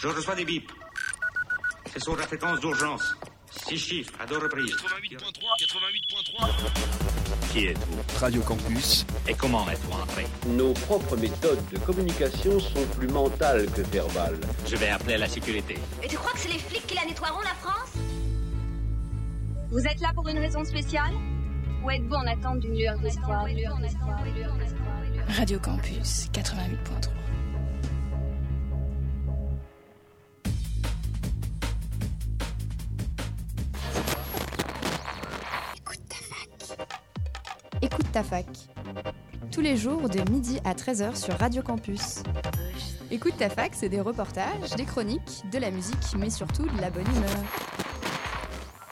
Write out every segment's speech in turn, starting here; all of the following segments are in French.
Je reçois des bips. C'est sur la fréquence d'urgence. Six chiffres à deux reprises. 88.3, 88.3. Qui êtes-vous Radio Campus. Et comment êtes-vous entré Nos propres méthodes de communication sont plus mentales que verbales. Je vais appeler la sécurité. Et tu crois que c'est les flics qui la nettoieront, la France Vous êtes là pour une raison spéciale Ou êtes-vous en attente d'une lueur d'espoir Radio Campus 88.3. Tous les jours de midi à 13h sur Radio Campus. Écoute ta fac, c'est des reportages, des chroniques, de la musique, mais surtout de la bonne humeur.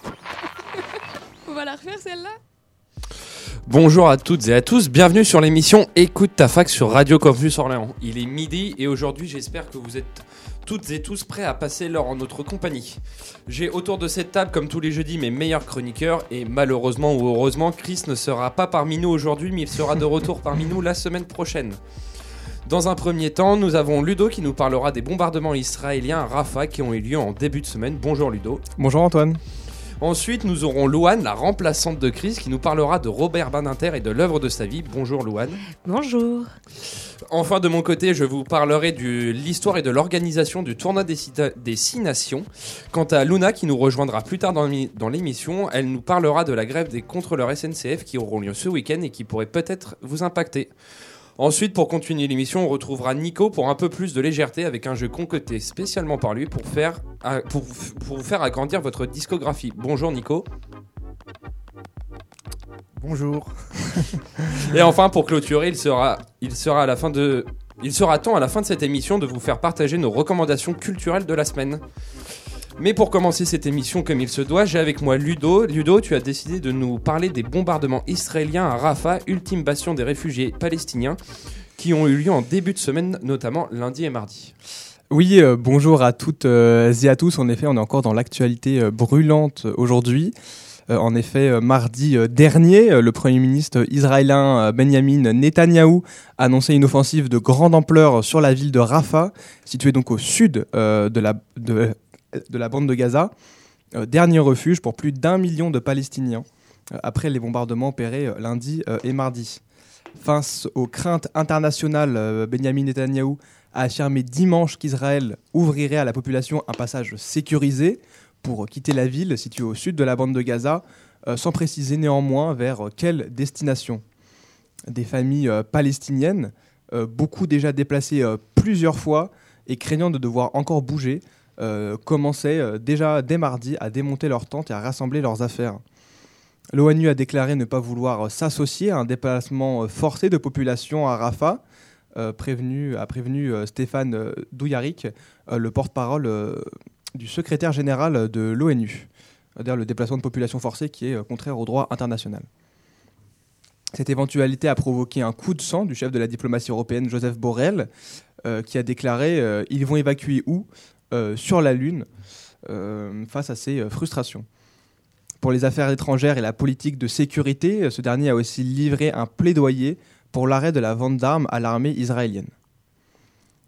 On va la refaire celle-là? Bonjour à toutes et à tous, bienvenue sur l'émission Écoute ta fac sur Radio Campus Orléans. Il est midi et aujourd'hui j'espère que vous êtes toutes et tous prêts à passer l'heure en notre compagnie. J'ai autour de cette table, comme tous les jeudis, mes meilleurs chroniqueurs et malheureusement ou heureusement, Chris ne sera pas parmi nous aujourd'hui, mais il sera de retour parmi nous la semaine prochaine. Dans un premier temps, nous avons Ludo qui nous parlera des bombardements israéliens à Rafah qui ont eu lieu en début de semaine. Bonjour Ludo. Bonjour Antoine. Ensuite, nous aurons Louane, la remplaçante de Chris, qui nous parlera de Robert Badinter et de l'œuvre de sa vie. Bonjour Louane. Bonjour. Enfin, de mon côté, je vous parlerai de l'histoire et de l'organisation du tournoi des, Six Nations. Quant à Luna, qui nous rejoindra plus tard dans l'émission, elle nous parlera de la grève des contrôleurs SNCF qui auront lieu ce week-end et qui pourrait peut-être vous impacter. Ensuite, pour continuer l'émission, on retrouvera Nico pour un peu plus de légèreté avec un jeu concocté spécialement par lui pour, faire, pour, pour vous faire agrandir votre discographie. Bonjour Nico. Bonjour. Et enfin, pour clôturer, il sera, il sera à la fin de, il sera temps à la fin de cette émission de vous faire partager nos recommandations culturelles de la semaine. Mais pour commencer cette émission comme il se doit, j'ai avec moi Ludo. Ludo, tu as décidé de nous parler des bombardements israéliens à Rafah, ultime bastion des réfugiés palestiniens, qui ont eu lieu en début de semaine, notamment lundi et mardi. Oui, euh, bonjour à toutes euh, et à tous. En effet, on est encore dans l'actualité euh, brûlante aujourd'hui. En effet, mardi dernier, le Premier ministre israélien Benjamin Netanyahou a annoncé une offensive de grande ampleur sur la ville de Rafah, située donc au sud de, la, de la bande de Gaza. Euh, dernier refuge pour plus d'un million de Palestiniens euh, après les bombardements opérés euh, lundi et mardi. Face aux craintes internationales, Benjamin Netanyahou a affirmé dimanche qu'Israël ouvrirait à la population un passage sécurisé pour quitter la ville située au sud de la bande de Gaza, sans préciser néanmoins vers quelle destination. Des familles palestiniennes, beaucoup déjà déplacées plusieurs fois et craignant de devoir encore bouger, euh, commençaient euh, déjà dès mardi à démonter leurs tentes et à rassembler leurs affaires. L'ONU a déclaré ne pas vouloir euh, s'associer à un déplacement forcé de population à Rafah, a prévenu Stéphane Doujarik, euh, le porte-parole du secrétaire général de l'ONU. C'est-à-dire le déplacement de population forcée qui est contraire au droit international. Cette éventualité a provoqué un coup de sang du chef de la diplomatie européenne, Joseph Borrell, qui a déclaré Ils vont évacuer où? Sur la Lune, euh, face à ces euh, frustrations. Pour les affaires étrangères et la politique de sécurité, euh, ce dernier a aussi livré un plaidoyer pour l'arrêt de la vente d'armes à l'armée israélienne.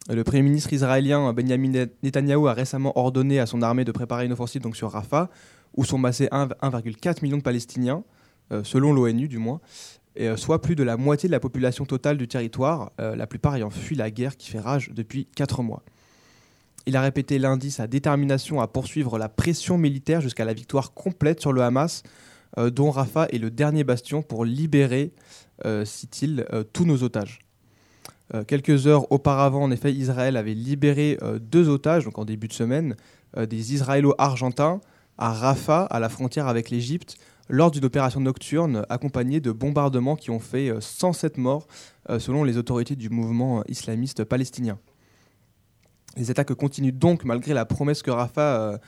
Le Premier ministre israélien Benjamin Netanyahou a récemment ordonné à son armée de préparer une offensive donc sur Rafah, où sont massés 1 1,4 million de Palestiniens, euh, selon l'ONU du moins, euh, soit plus de la moitié de la population totale du territoire, euh, la plupart ayant fui la guerre qui fait rage depuis 4 mois. Il a répété lundi sa détermination à poursuivre la pression militaire jusqu'à la victoire complète sur le Hamas, euh, dont Rafah est le dernier bastion pour libérer, euh, cite-t-il, euh, tous nos otages. Euh, quelques heures auparavant, en effet, Israël avait libéré deux otages, donc en début de semaine, des Israélo-Argentins à Rafah, à la frontière avec l'Égypte, lors d'une opération nocturne accompagnée de bombardements qui ont fait euh, 107 morts, selon les autorités du mouvement islamiste palestinien. Les attaques continuent donc malgré la promesse que Rafah euh,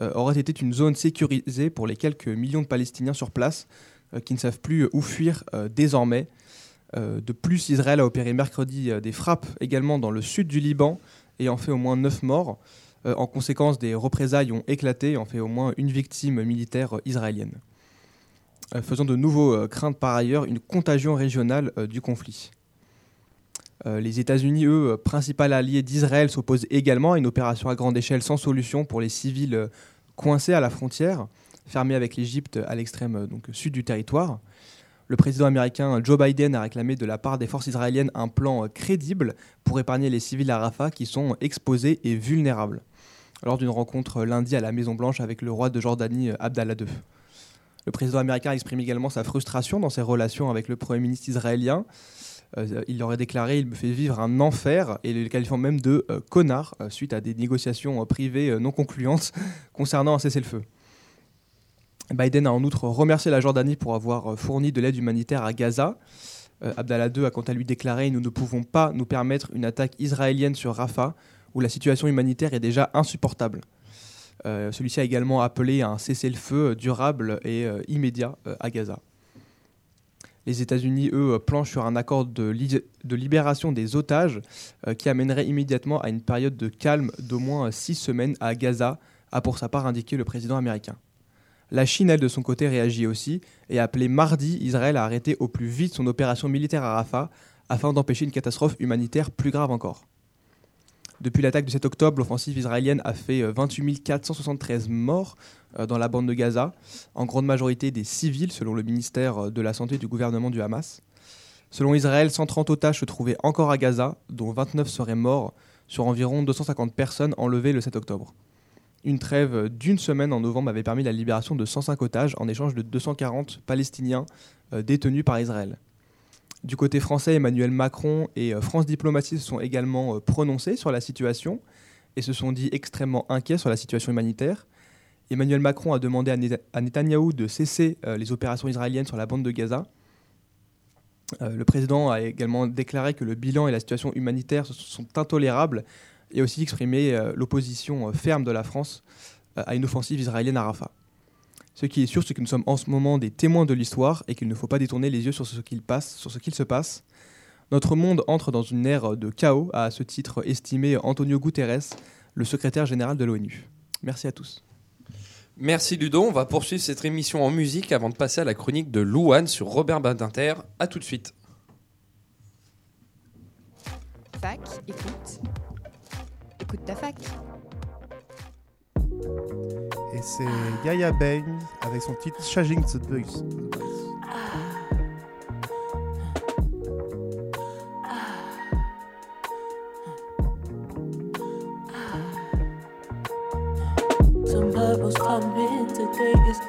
euh, aurait été une zone sécurisée pour les quelques millions de Palestiniens sur place euh, qui ne savent plus où fuir désormais. De plus, Israël a opéré mercredi des frappes également dans le sud du Liban et en fait au moins 9 morts. En conséquence, des représailles ont éclaté et en fait au moins une victime militaire israélienne. Faisant de nouveau craindre par ailleurs une contagion régionale du conflit. Euh, les États-Unis, eux, principal allié d'Israël, s'opposent également à une opération à grande échelle sans solution pour les civils euh, coincés à la frontière, fermée avec l'Égypte à l'extrême euh, sud du territoire. Le président américain Joe Biden a réclamé de la part des forces israéliennes un plan crédible pour épargner les civils à Rafah qui sont exposés et vulnérables, lors d'une rencontre lundi à la Maison-Blanche avec le roi de Jordanie Abdallah II. Le président américain exprime également sa frustration dans ses relations avec le Premier ministre israélien. Euh, il aurait déclaré Il me fait vivre un enfer et le qualifiant même de euh, connard euh, suite à des négociations privées non concluantes concernant un cessez-le-feu. Biden a en outre remercié la Jordanie pour avoir fourni de l'aide humanitaire à Gaza. Abdallah II a quant à lui déclaré Nous ne pouvons pas nous permettre une attaque israélienne sur Rafah, où la situation humanitaire est déjà insupportable. Celui-ci a également appelé à un cessez-le-feu durable et immédiat à Gaza. Les États-Unis, eux, euh, planchent sur un accord de, li- de libération des otages euh, qui amènerait immédiatement à une période de calme d'au moins six semaines à Gaza, a pour sa part indiqué le président américain. La Chine, elle, de son côté, réagit aussi et a appelé mardi Israël à arrêter au plus vite son opération militaire à Rafah afin d'empêcher une catastrophe humanitaire plus grave encore. Depuis l'attaque de 7 octobre, l'offensive israélienne a fait euh, 28 473 morts euh, dans la bande de Gaza, en grande majorité des civils, selon le ministère euh, de la Santé du gouvernement du Hamas. Selon Israël, 130 otages se trouvaient encore à Gaza, dont 29 seraient morts, sur environ 250 personnes enlevées le 7 octobre. Une trêve d'une semaine en novembre avait permis la libération de 105 otages en échange de 240 Palestiniens euh, détenus par Israël. Du côté français, Emmanuel Macron et euh, France Diplomatie se sont également euh, prononcés sur la situation et se sont dit extrêmement inquiets sur la situation humanitaire. Emmanuel Macron a demandé à Neta- à Netanyahou de cesser euh, les opérations israéliennes sur la bande de Gaza. Le président a également déclaré que le bilan et la situation humanitaire sont intolérables et aussi exprimé l'opposition ferme de la France à une offensive israélienne à Rafah. Ce qui est sûr, c'est que nous sommes en ce moment des témoins de l'histoire et qu'il ne faut pas détourner les yeux sur ce qu'il passe, sur ce qu'il se passe. Notre monde entre dans une ère de chaos, a à ce titre estimé Antonio Guterres, le secrétaire général de l'ONU. Merci à tous. Merci Ludo, on va poursuivre cette émission en musique avant de passer à la chronique de Louane sur Robert Badinter. A tout de suite. Fac, écoute. Écoute ta fac. Et c'est Yaya Bane avec son titre Changing the Bus.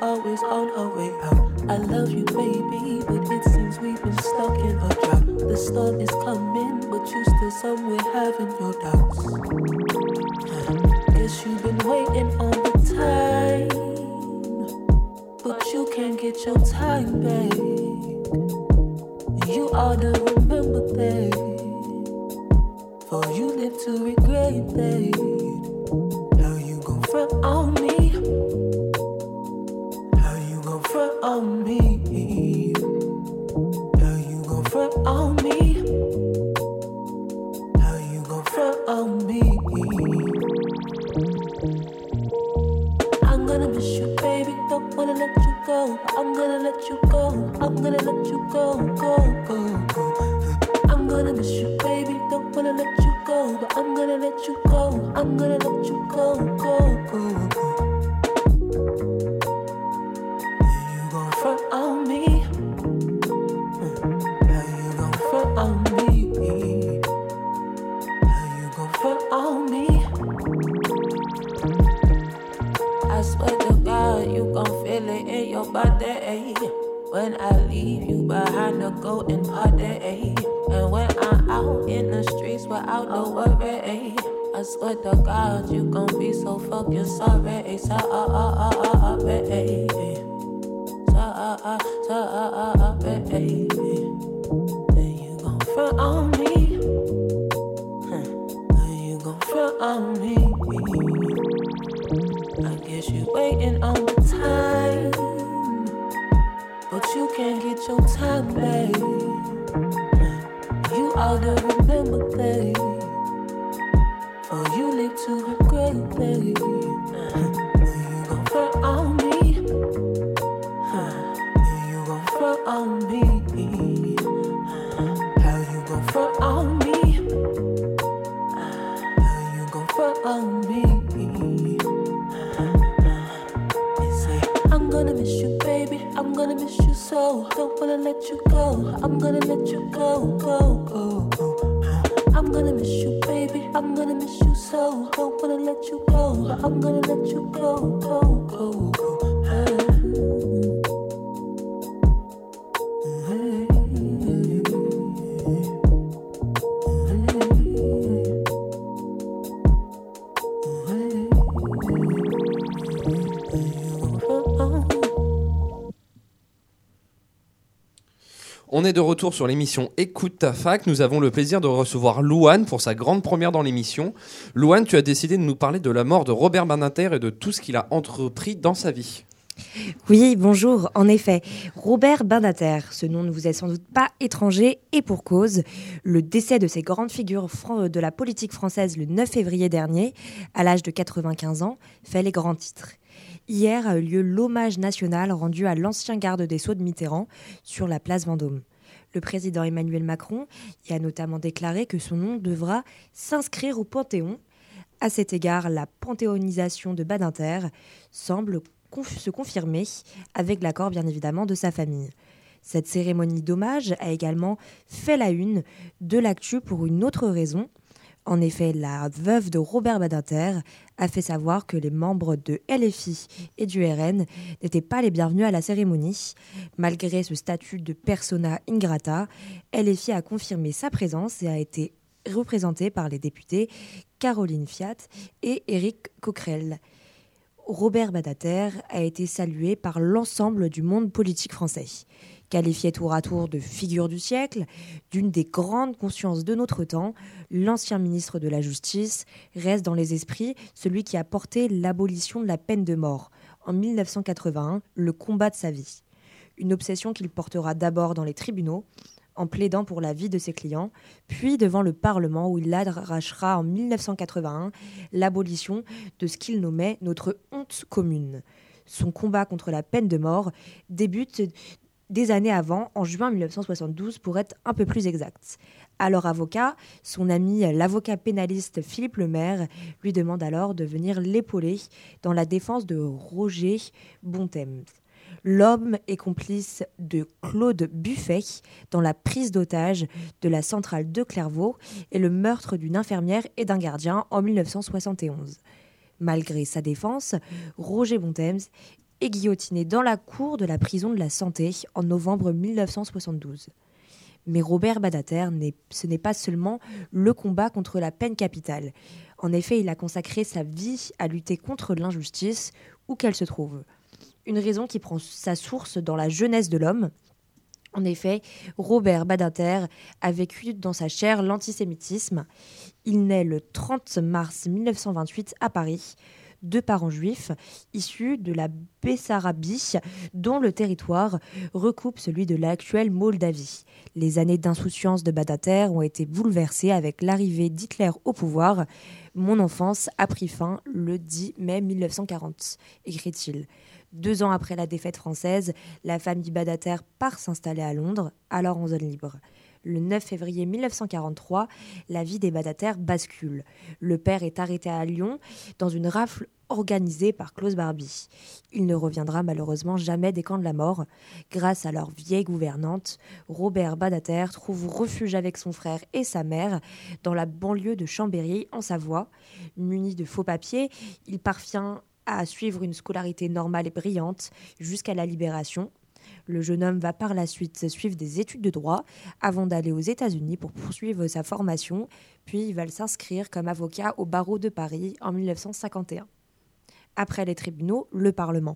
Always on our way out. I love you, baby, but it seems we've been stuck in a drought. The storm is coming, but you still somewhere having your doubts. Retour sur l'émission Écoute ta fac. Nous avons le plaisir de recevoir Louane pour sa grande première dans l'émission. Louane, tu as décidé de nous parler de la mort de Robert Badinter et de tout ce qu'il a entrepris dans sa vie. Oui, bonjour. En effet, Robert Badinter, ce nom ne vous est sans doute pas étranger et pour cause. Le décès de ces grandes figures de la politique française le 9 février dernier, à l'âge de 95 ans, fait les grands titres. Hier a eu lieu l'hommage national rendu à l'ancien garde des Sceaux de Mitterrand sur la place Vendôme. Le président Emmanuel Macron y a notamment déclaré que son nom devra s'inscrire au Panthéon. À cet égard, la panthéonisation de Badinter semble se confirmer avec l'accord bien évidemment de sa famille. Cette cérémonie d'hommage a également fait la une de l'actu pour une autre raison. En effet, la veuve de Robert Badinter a fait savoir que les membres de LFI et du RN n'étaient pas les bienvenus à la cérémonie. Malgré ce statut de persona ingrata, LFI a confirmé sa présence et a été représentée par les députés Caroline Fiat et Éric Coquerel. Robert Badinter a été salué par l'ensemble du monde politique français. Qualifié tour à tour de figure du siècle, d'une des grandes consciences de notre temps, l'ancien ministre de la Justice reste dans les esprits celui qui a porté l'abolition de la peine de mort en 1981, le combat de sa vie. Une obsession qu'il portera d'abord dans les tribunaux, en plaidant pour la vie de ses clients, puis devant le Parlement où il arrachera en 1981 l'abolition de ce qu'il nommait notre honte commune. Son combat contre la peine de mort débute des années avant, en juin 1972 pour être un peu plus exact. Alors avocat, son ami l'avocat pénaliste Philippe Lemaire lui demande alors de venir l'épauler dans la défense de Roger Bontemps. L'homme est complice de Claude Buffet dans la prise d'otage de la centrale de Clairvaux et le meurtre d'une infirmière et d'un gardien en 1971. Malgré sa défense, Roger Bontemps est guillotiné dans la cour de la prison de la Santé en novembre 1972. Mais Robert Badater, ce n'est pas seulement le combat contre la peine capitale. En effet, il a consacré sa vie à lutter contre l'injustice, où qu'elle se trouve. Une raison qui prend sa source dans la jeunesse de l'homme. En effet, Robert Badinter a vécu dans sa chair l'antisémitisme. Il naît le 30 mars 1928 à Paris, de parents juifs issus de la Bessarabie, dont le territoire recoupe celui de l'actuelle Moldavie. Les années d'insouciance de Badinter ont été bouleversées avec l'arrivée d'Hitler au pouvoir. Mon enfance a pris fin le 10 mai 1940, écrit-il. Deux ans après la défaite française, la famille Badater part s'installer à Londres, alors en zone libre. Le 9 février 1943, la vie des Badater bascule. Le père est arrêté à Lyon dans une rafle organisée par Klaus Barbie. Il ne reviendra malheureusement jamais des camps de la mort. Grâce à leur vieille gouvernante, Robert Badater trouve refuge avec son frère et sa mère dans la banlieue de Chambéry, en Savoie. Muni de faux papiers, il parvient à suivre une scolarité normale et brillante jusqu'à la libération. Le jeune homme va par la suite suivre des études de droit avant d'aller aux États-Unis pour poursuivre sa formation, puis il va s'inscrire comme avocat au barreau de Paris en 1951. Après les tribunaux, le Parlement.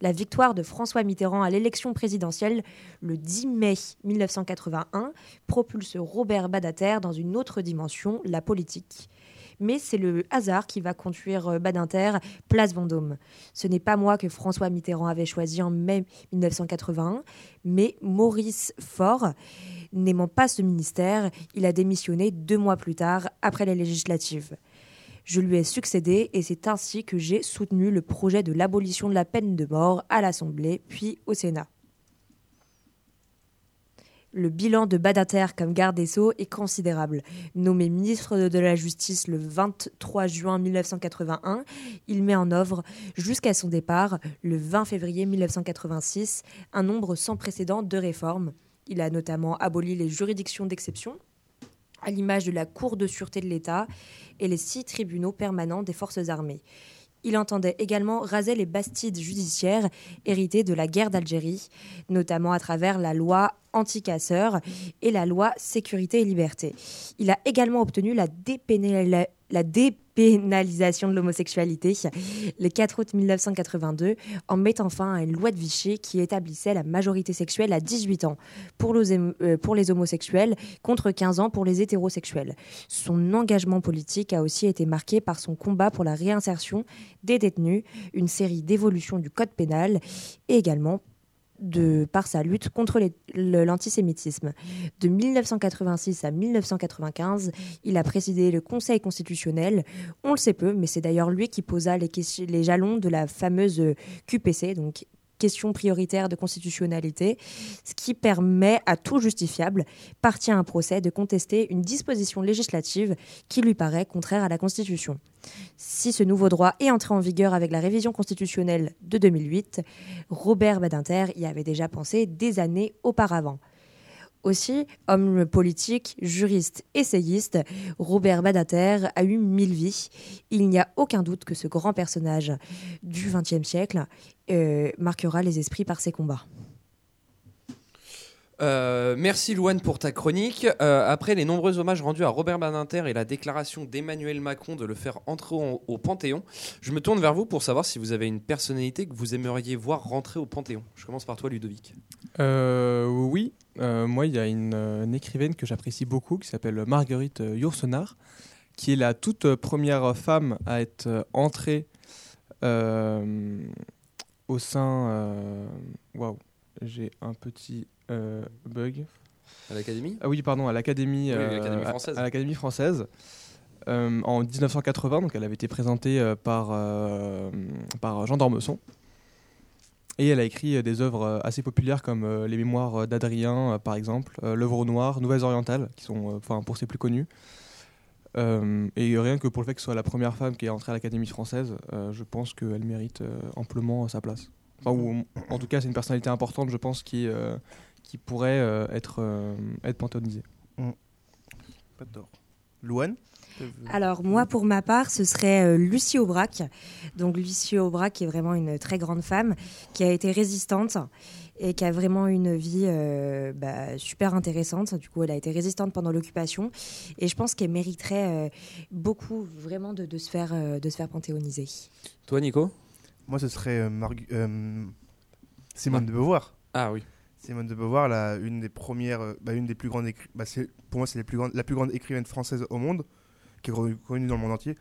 La victoire de François Mitterrand à l'élection présidentielle le 10 mai 1981 propulse Robert Badater dans une autre dimension, la politique mais c'est le hasard qui va conduire euh, Badinter place Vendôme. Ce n'est pas moi que François Mitterrand avait choisi en mai 1981, mais Maurice Faure. N'aimant pas ce ministère, il a démissionné deux mois plus tard, après les législatives. Je lui ai succédé et c'est ainsi que j'ai soutenu le projet de l'abolition de la peine de mort à l'Assemblée, puis au Sénat. Le bilan de Badater comme garde des Sceaux est considérable. Nommé ministre de la Justice le 23 juin 1981, il met en œuvre, jusqu'à son départ, le 20 février 1986, un nombre sans précédent de réformes. Il a notamment aboli les juridictions d'exception, à l'image de la Cour de sûreté de l'État et les six tribunaux permanents des forces armées. Il entendait également raser les bastides judiciaires héritées de la guerre d'Algérie, notamment à travers la loi anti-casseurs et la loi sécurité et liberté. Il a également obtenu la, dépénal- la dépénalisation de l'homosexualité le 4 août 1982 en mettant fin à une loi de Vichy qui établissait la majorité sexuelle à 18 ans pour euh, pour les homosexuels contre 15 ans pour les hétérosexuels. Son engagement politique a aussi été marqué par son combat pour la réinsertion des détenus, une série d'évolutions du code pénal et également de, par sa lutte contre l'antisémitisme. De 1986 à 1995, il a présidé le Conseil constitutionnel. On le sait peu, mais c'est d'ailleurs lui qui posa les, jalons de la fameuse QPC, donc question prioritaire de constitutionnalité, ce qui permet à tout justifiable, partie à un procès, de contester une disposition législative qui lui paraît contraire à la Constitution. Si ce nouveau droit est entré en vigueur avec la révision constitutionnelle de 2008, Robert Badinter y avait déjà pensé des années auparavant. Aussi, homme politique, juriste, essayiste, Robert Badinter a eu mille vies. Il n'y a aucun doute que ce grand personnage du XXe siècle euh, marquera les esprits par ses combats. Euh, merci Louane pour ta chronique. Euh, après les nombreux hommages rendus à Robert Badinter et la déclaration d'Emmanuel Macron de le faire entrer au, au Panthéon, je me tourne vers vous pour savoir si vous avez une personnalité que vous aimeriez voir rentrer au Panthéon. Je commence par toi Ludovic. Euh, oui, Euh, moi, il y a une, une écrivaine que j'apprécie beaucoup qui s'appelle Marguerite euh, Yourcenar, qui est la toute première femme à être entrée euh, au sein. euh, Waouh, j'ai un petit euh, bug. À l'Académie? Ah oui, pardon, à l'Académie Oui, euh, à- française. à l'Académie française. euh, en 1980, donc elle avait été présentée euh, par, euh, par Jean d'Ormesson. Et elle a écrit des œuvres assez populaires comme les mémoires d'Adrien, par exemple, L'œuvre noire, Nouvelles orientales, qui sont pour ses plus connus. Euh, et rien que pour le fait que ce soit la première femme qui est entrée à l'Académie française, euh, je pense qu'elle mérite euh, amplement sa place. Enfin, ou, en tout cas, c'est une personnalité importante, je pense, qui, euh, qui pourrait euh, être, euh, être panthéonisée. Pas de tort. Louane? Alors moi, pour ma part, ce serait euh, Lucie Aubrac. Donc Lucie Aubrac est vraiment une très grande femme qui a été résistante et qui a vraiment une vie euh, bah, super intéressante. Du coup, elle a été résistante pendant l'occupation et je pense qu'elle mériterait euh, beaucoup vraiment de, de se faire euh, de se faire panthéoniser. Toi Nico? Moi, ce serait euh, Margu- euh, Simone de Beauvoir. Ah oui. Simone de Beauvoir, la, une des premières, bah, une des plus grandes écri- bah, c'est- pour moi, c'est les plus grandes- la plus grande écrivaine française au monde, qui est connue dans le monde entier.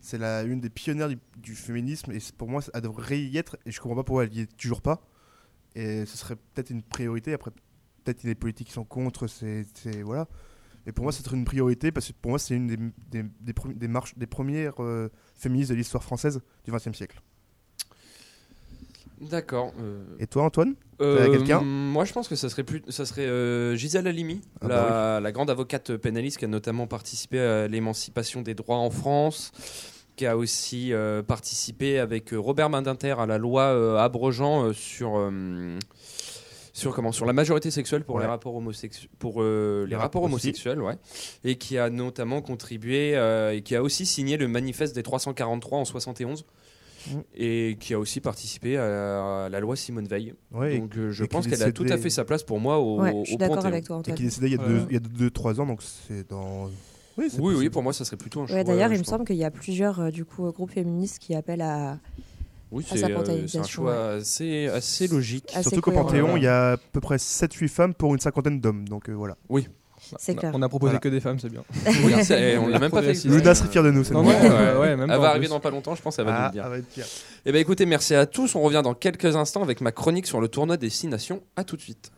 C'est la, une des pionnières du, féminisme et c'est- pour moi, elle devrait y être et je comprends pas pourquoi elle y est toujours pas. Et ce serait peut-être une priorité. Après, peut-être qu'il y a des politiques qui sont contre, c'est c'est- voilà. Mais pour moi, ce serait une priorité parce que pour moi, c'est une des, des marches, des premières euh, féministes de l'histoire française du XXe siècle. D'accord. euh, Et toi, Antoine? Euh, quelqu'un? Moi, je pense que ça serait, plus, ça serait euh, Gisèle Halimi, Ah la, bah la grande avocate pénaliste qui a notamment participé à l'émancipation des droits en France, qui a aussi participé avec Robert Badinter à la loi abrogeant sur. sur comment? Sur la majorité sexuelle pour Ouais. les rapports homosexuels pour les Les rapports homosexuels ouais et qui a notamment contribué et qui a aussi signé le manifeste des 343 en 71 Mm. et qui a aussi participé à, à la loi Simone Veil Ouais, donc euh, je et pense qu'elle a tout à fait sa place pour moi au, Ouais, au je suis d'accord Panthéon. avec toi, Et Antoine. qui est décédé il y a Ouais. 2-3 ans, donc c'est dans. Oui, oui oui pour moi ça serait plutôt un choix Ouais, D'ailleurs, il me semble qu'il y a plusieurs euh, du coup groupes féministes qui appellent à oui c'est euh, un assez assez logique assez Surtout qu'au. Panthéon, il y a à peu près 7-8 femmes pour une cinquantaine d'hommes. Donc euh, voilà. C'est on, a, clair. on a proposé Voilà. que des femmes, c'est bien. Oui, on l'a même pas fait. Luna serait fière de nous. cette Non, Ouais, ouais. ouais, même elle va arriver dans pas longtemps je pense elle va nous Ah, le dire. Eh bien écoutez, merci à tous. On revient dans quelques instants avec ma chronique sur le tournoi des Six Nations. À tout de suite.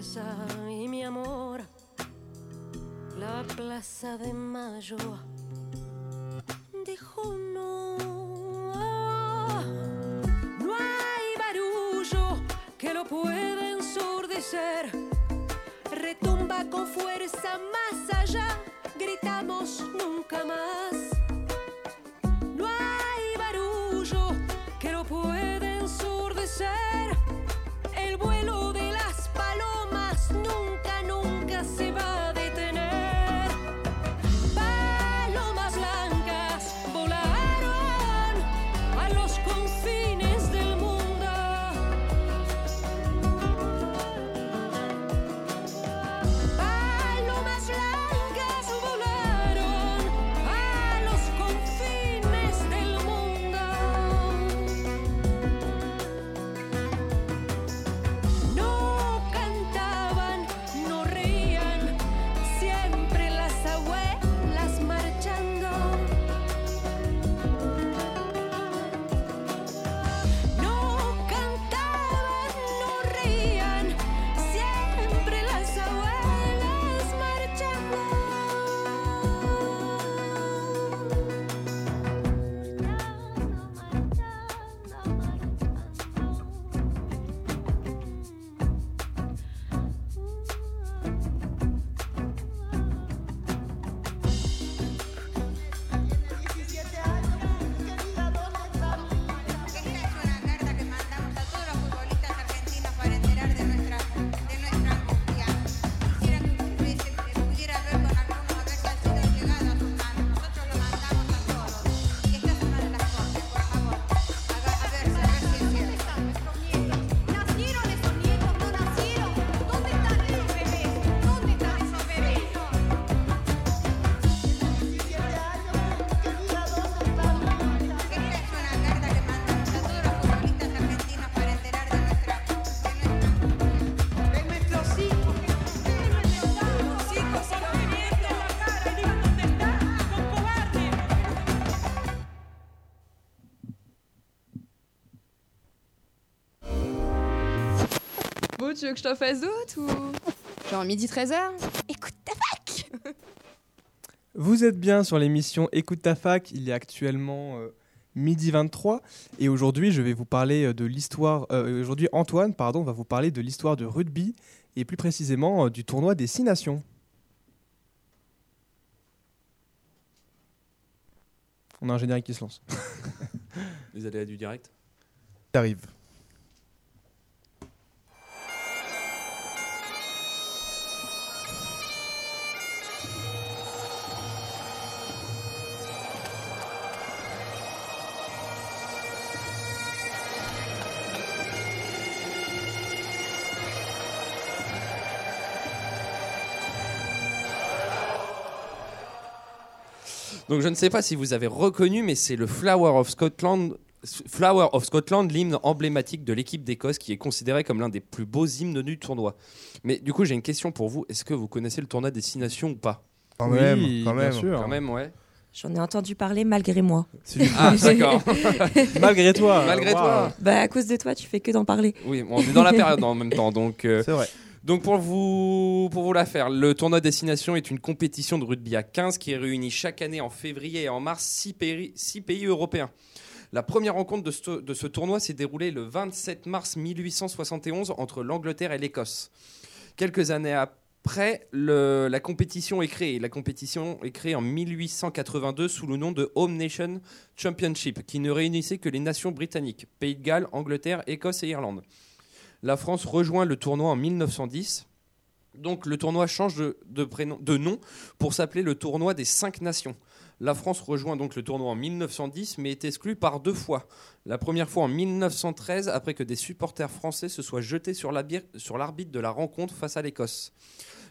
Y mi amor, la plaza de Mayo tu veux que je t'en fasse d'autres ou? Genre midi 13h Écoute ta fac Vous êtes bien sur l'émission Écoute ta fac, il est actuellement euh, midi 23 et aujourd'hui je vais vous parler euh, de l'histoire, euh, aujourd'hui Antoine pardon, va vous parler de l'histoire du rugby et plus précisément euh, du tournoi des Six Nations. On a un générique qui se lance. Les aléas du direct. T'arrives. Donc je ne sais pas si vous avez reconnu, mais c'est le Flower of Scotland. Flower of Scotland, l'hymne emblématique de l'équipe d'Écosse qui est considéré comme l'un des plus beaux hymnes du tournoi. Mais du coup, j'ai une question pour vous. Est-ce que vous connaissez le tournoi des Six Nations ou pas? Quand Oui, même, quand bien même. sûr. Quand même, ouais. J'en ai entendu parler malgré moi. Ah, d'accord. Malgré toi. Malgré toi. Bah à cause de toi, tu fais que d'en parler. Oui, on est dans la période en même temps, donc. euh, C'est vrai. Donc pour vous, pour vous la faire, le tournoi Destination est une compétition de rugby à 15 qui réunit chaque année en février et en mars 6 pays, six pays européens. La première rencontre de ce, tournoi s'est déroulée le 27 mars 1871 entre l'Angleterre et l'Écosse. Quelques années après, la compétition est créée. La compétition est créée en 1882 sous le nom de Home Nation Championship, qui ne réunissait que les nations britanniques, Pays de Galles, Angleterre, Écosse et Irlande. La France rejoint le tournoi en 1910. Donc le tournoi change de, nom pour s'appeler le tournoi des cinq nations. La France rejoint donc le tournoi en 1910, mais est exclue par deux fois. La première fois en 1913, après que des supporters français se soient jetés sur l'arbitre de la rencontre face à l'Écosse.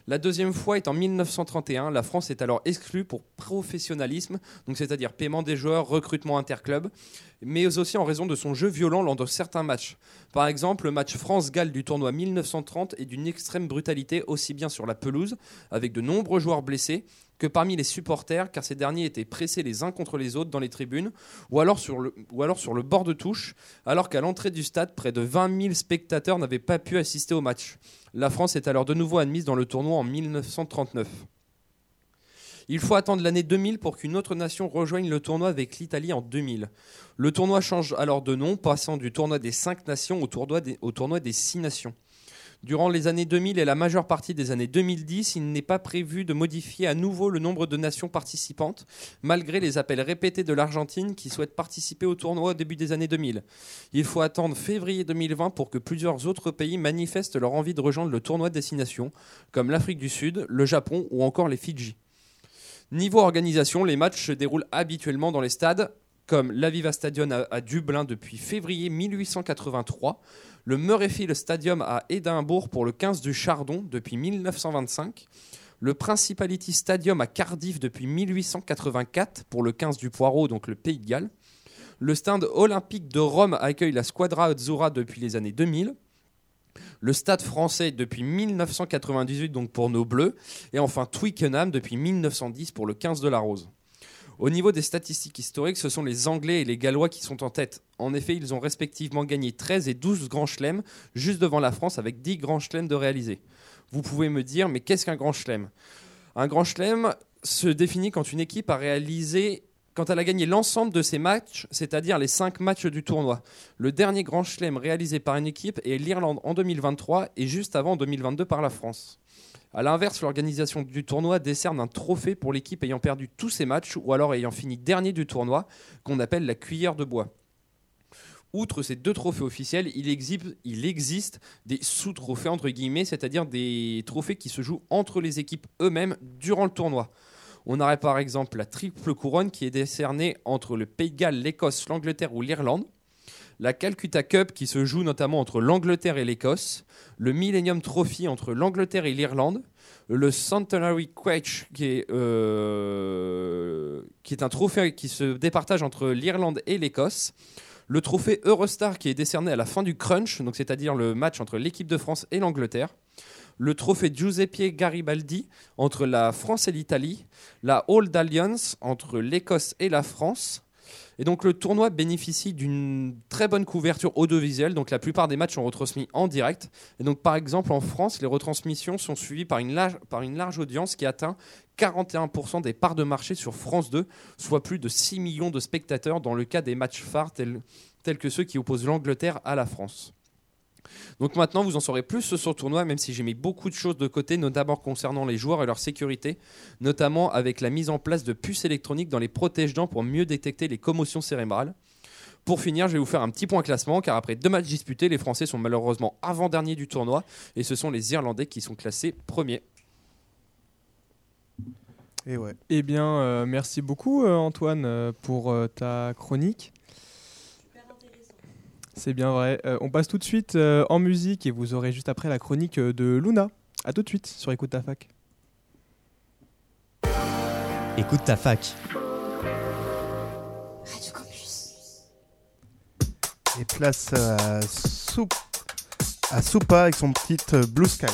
La deuxième fois est en 1931. La France est alors exclue pour professionnalisme, c'est-à-dire paiement des joueurs, recrutement interclub, mais aussi en raison de son jeu violent lors de certains matchs. Par exemple, le match France-Galles du tournoi 1930 est d'une extrême brutalité aussi bien sur la pelouse, avec de nombreux joueurs blessés, que parmi les supporters, car ces derniers étaient pressés les uns contre les autres dans les tribunes, ou alors sur le, bord de touche, alors qu'à l'entrée du stade, près de 20 000 spectateurs n'avaient pas pu assister au match. La France est alors de nouveau admise dans le tournoi en 1939. Il faut attendre l'année 2000 pour qu'une autre nation rejoigne le tournoi avec l'Italie en 2000. Le tournoi change alors de nom, passant du tournoi des 5 nations au tournoi des, au tournoi des 6 nations. Durant les années 2000 et la majeure partie des années 2010, il n'est pas prévu de modifier à nouveau le nombre de nations participantes, malgré les appels répétés de l'Argentine qui souhaite participer au tournoi au début des années 2000. Il faut attendre février 2020 pour que plusieurs autres pays manifestent leur envie de rejoindre le tournoi des 6 nations, comme l'Afrique du Sud, le Japon ou encore les Fidji. Niveau organisation, les matchs se déroulent habituellement dans les stades comme l'Aviva Stadium à, à Dublin depuis février 1883, le Murrayfield Stadium à Édimbourg pour le 15 du Chardon depuis 1925, le Principality Stadium à Cardiff depuis 1884 pour le 15 du Poireau, donc le Pays de Galles, le stade olympique de Rome accueille la Squadra Azzurra depuis les années 2000, le Stade français depuis 1998 donc pour nos Bleus, et enfin Twickenham depuis 1910 pour le 15 de la Rose. Au niveau des statistiques historiques, ce sont les Anglais et les Gallois qui sont en tête. En effet, ils ont respectivement gagné 13 et 12 grands chelems, juste devant la France avec 10 grands chelems de réalisés. Vous pouvez me dire, mais qu'est-ce qu'un grand chelem? Un grand chelem se définit quand une équipe a réalisé quand elle a gagné l'ensemble de ses matchs, c'est-à-dire les 5 matchs du tournoi. Le dernier grand chelem réalisé par une équipe est l'Irlande en 2023 et juste avant en 2022 par la France. A l'inverse, l'organisation du tournoi décerne un trophée pour l'équipe ayant perdu tous ses matchs ou alors ayant fini dernier du tournoi, qu'on appelle la cuillère de bois. Outre ces deux trophées officiels, il existe, des sous-trophées, entre guillemets, c'est-à-dire des trophées qui se jouent entre les équipes eux-mêmes durant le tournoi. On aurait par exemple la triple couronne qui est décernée entre le Pays de Galles, l'Écosse, l'Angleterre ou l'Irlande. La Calcutta Cup qui se joue notamment entre l'Angleterre et l'Écosse. Le Millennium Trophy entre l'Angleterre et l'Irlande. Le Centenary Quetch qui est, euh, un trophée qui se départage entre l'Irlande et l'Écosse. Le trophée Eurostar qui est décerné à la fin du crunch, c'est-à-dire le match entre l'équipe de France et l'Angleterre le trophée Giuseppe Garibaldi entre la France et l'Italie, la Old Alliance entre l'Écosse et la France. Et donc le tournoi bénéficie d'une très bonne couverture audiovisuelle, donc la plupart des matchs sont retransmis en direct. Et donc par exemple en France, les retransmissions sont suivies par une large, audience qui atteint 41% des parts de marché sur France 2, soit plus de 6 millions de spectateurs dans le cas des matchs phares tels que ceux qui opposent l'Angleterre à la France. Donc maintenant, vous en saurez plus sur ce tournoi, même si j'ai mis beaucoup de choses de côté, notamment concernant les joueurs et leur sécurité, notamment avec la mise en place de puces électroniques dans les protège-dents pour mieux détecter les commotions cérébrales. Pour finir, je vais vous faire un petit point classement, car après deux matchs disputés, les Français sont malheureusement avant-derniers du tournoi, et ce sont les Irlandais qui sont classés premiers. Et ouais. Eh bien, euh, merci beaucoup euh, Antoine euh, pour euh, ta chronique. C'est bien vrai. Euh, on passe tout de suite euh, en musique et vous aurez juste après la chronique euh, de Luna. A tout de suite sur Écoute ta fac. Écoute ta fac. Radio Campus. Et place à, Soup, à Soupa avec son petit Blue Sky.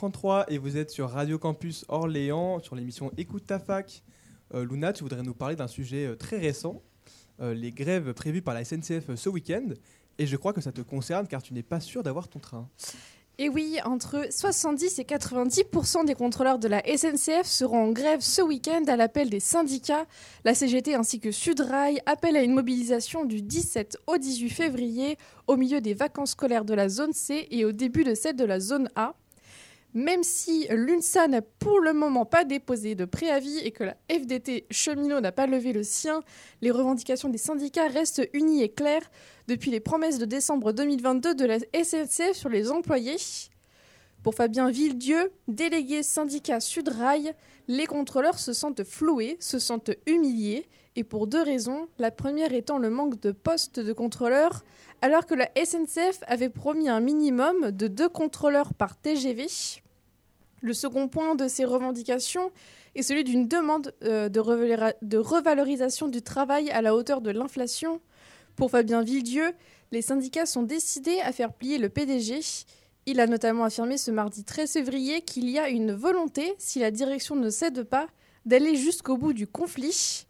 33 et vous êtes sur Radio Campus Orléans, sur l'émission Écoute ta fac. Euh, Luna, tu voudrais nous parler d'un sujet euh, très récent, euh, les grèves prévues par la SNCF ce week-end. Et je crois que ça te concerne car tu n'es pas sûr d'avoir ton train. Et oui, entre 70 et 90% des contrôleurs de la SNCF seront en grève ce week-end à l'appel des syndicats. La CGT ainsi que Sudrail appellent à une mobilisation du 17 au 18 février au milieu des vacances scolaires de la zone C et au début de celle de la zone A. Même si l'UNSA n'a pour le moment pas déposé de préavis et que la FDT cheminot n'a pas levé le sien, les revendications des syndicats restent unies et claires depuis les promesses de décembre 2022 de la SNCF sur les employés. Pour Fabien Villedieu, délégué syndicat Sudrail, les contrôleurs se sentent floués, se sentent humiliés, et pour deux raisons. La première étant le manque de postes de contrôleurs, alors que la SNCF avait promis un minimum de deux contrôleurs par TGV. Le second point de ces revendications est celui d'une demande euh, de, de revalorisation du travail à la hauteur de l'inflation. Pour Fabien Villedieu, les syndicats sont décidés à faire plier le PDG. Il a notamment affirmé ce mardi 13 février qu'il y a une volonté, si la direction ne cède pas, d'aller jusqu'au bout du conflit.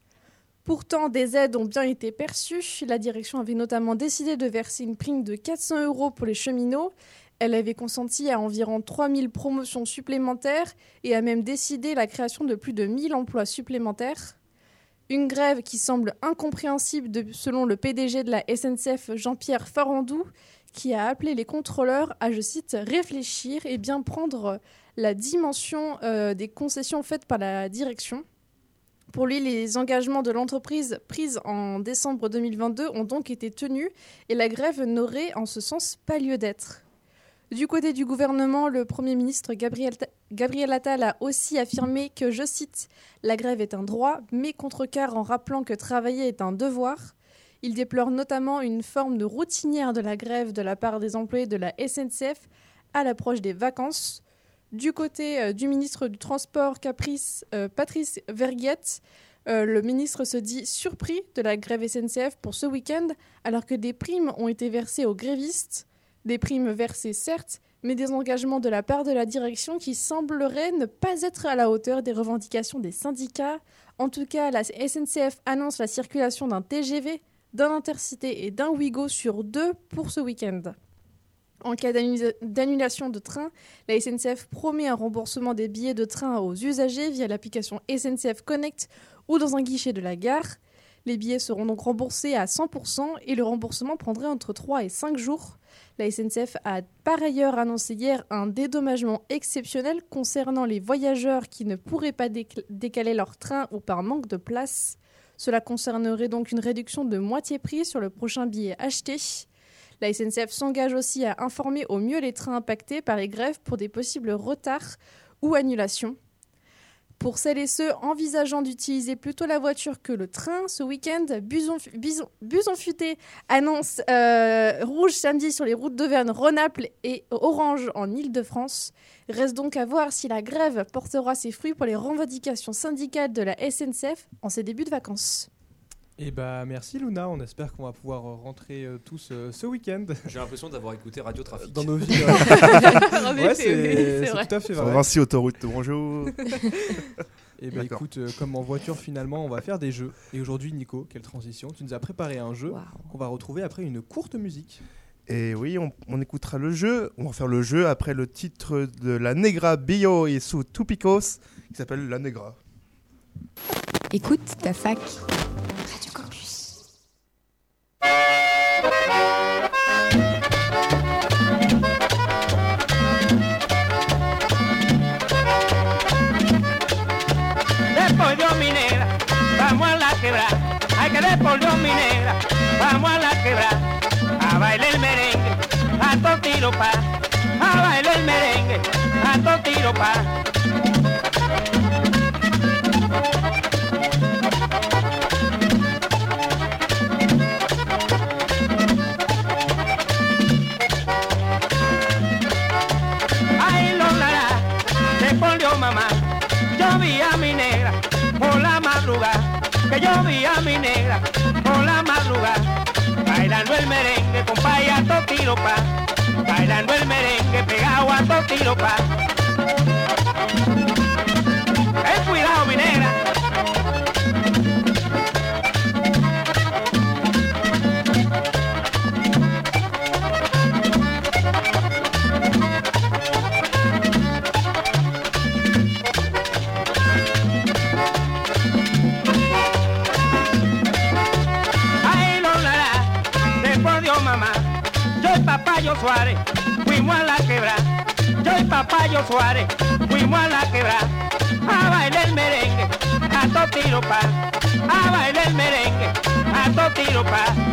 Pourtant, des aides ont bien été perçues. La direction avait notamment décidé de verser une prime de 400 euros pour les cheminots. Elle avait consenti à environ 3000 promotions supplémentaires et a même décidé la création de plus de 1000 emplois supplémentaires. Une grève qui semble incompréhensible selon le PDG de la SNCF Jean-Pierre Farandou, qui a appelé les contrôleurs à, je cite, réfléchir et bien prendre la dimension euh, des concessions faites par la direction. Pour lui, les engagements de l'entreprise pris en décembre 2022 ont donc été tenus et la grève n'aurait en ce sens pas lieu d'être. Du côté du gouvernement, le Premier ministre Gabriel Attal a aussi affirmé que, je cite, La grève est un droit, mais contrecarre en rappelant que travailler est un devoir. Il déplore notamment une forme de routinière de la grève de la part des employés de la SNCF à l'approche des vacances. Du côté euh, du ministre du Transport, Caprice, euh, Patrice Verguette, euh, le ministre se dit surpris de la grève SNCF pour ce week-end, alors que des primes ont été versées aux grévistes. Des primes versées, certes, mais des engagements de la part de la direction qui sembleraient ne pas être à la hauteur des revendications des syndicats. En tout cas, la SNCF annonce la circulation d'un TGV, d'un Intercité et d'un Ouigo sur deux pour ce week-end. En cas d'annula- d'annulation de train, la SNCF promet un remboursement des billets de train aux usagers via l'application SNCF Connect ou dans un guichet de la gare. Les billets seront donc remboursés à 100% et le remboursement prendrait entre 3 et 5 jours. La SNCF a par ailleurs annoncé hier un dédommagement exceptionnel concernant les voyageurs qui ne pourraient pas déc- décaler leur train ou par manque de place. Cela concernerait donc une réduction de moitié prix sur le prochain billet acheté. La SNCF s'engage aussi à informer au mieux les trains impactés par les grèves pour des possibles retards ou annulations. Pour celles et ceux envisageant d'utiliser plutôt la voiture que le train ce week-end, Buson, Futé annonce euh, rouge samedi sur les routes d'Auvergne, Rhône-Alpes et orange en Ile-de-France. Reste donc à voir si la grève portera ses fruits pour les revendications syndicales de la SNCF en ces débuts de vacances. Et bah merci Luna, on espère qu'on va pouvoir euh, rentrer euh, tous euh, ce week-end. J'ai l'impression d'avoir écouté Radio Trafic. Dans nos vies. Ouais, c'est tout à fait vrai. Vinci Autoroute, bonjour. Et bah D'accord. écoute, euh, comme en voiture finalement, on va faire des jeux. Et aujourd'hui, Nico, quelle transition Tu nous as préparé un jeu qu'on va retrouver après une courte musique. Et oui, on, on écoutera le jeu. On va faire le jeu après le titre de La Negra Bio et sous Tupicos qui s'appelle La Negra. Écoute ta fac. Vamos a la quebrada, a bailar el merengue, a tiro pa, a bailar el merengue, a tiro pa. Tiro pa, Suárez fuimos a la quebra. A bailar el merengue, a to tiro pa. A bailar el merengue, a to tiro pa.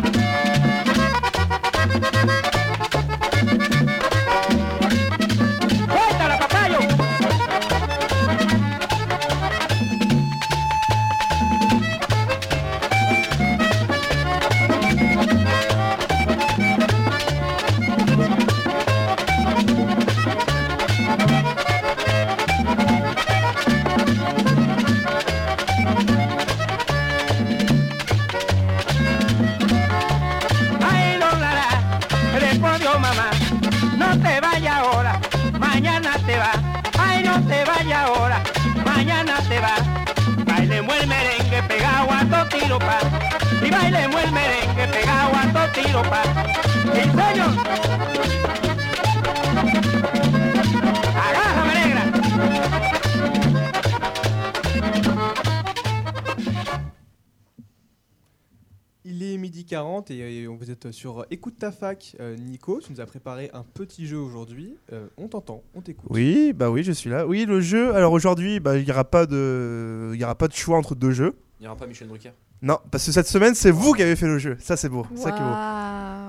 Sur Écoute ta fac. Euh, Nico, tu nous as préparé un petit jeu aujourd'hui. Euh, on t'entend, on t'écoute. Oui, bah oui, je suis là. Oui, le jeu. Alors aujourd'hui, bah, il n'y aura pas de, il y aura pas de choix entre deux jeux. Il n'y aura pas Michel Drucker Non, parce que cette semaine, c'est vous qui avez fait le jeu. Ça, c'est beau. Ça qui est beau.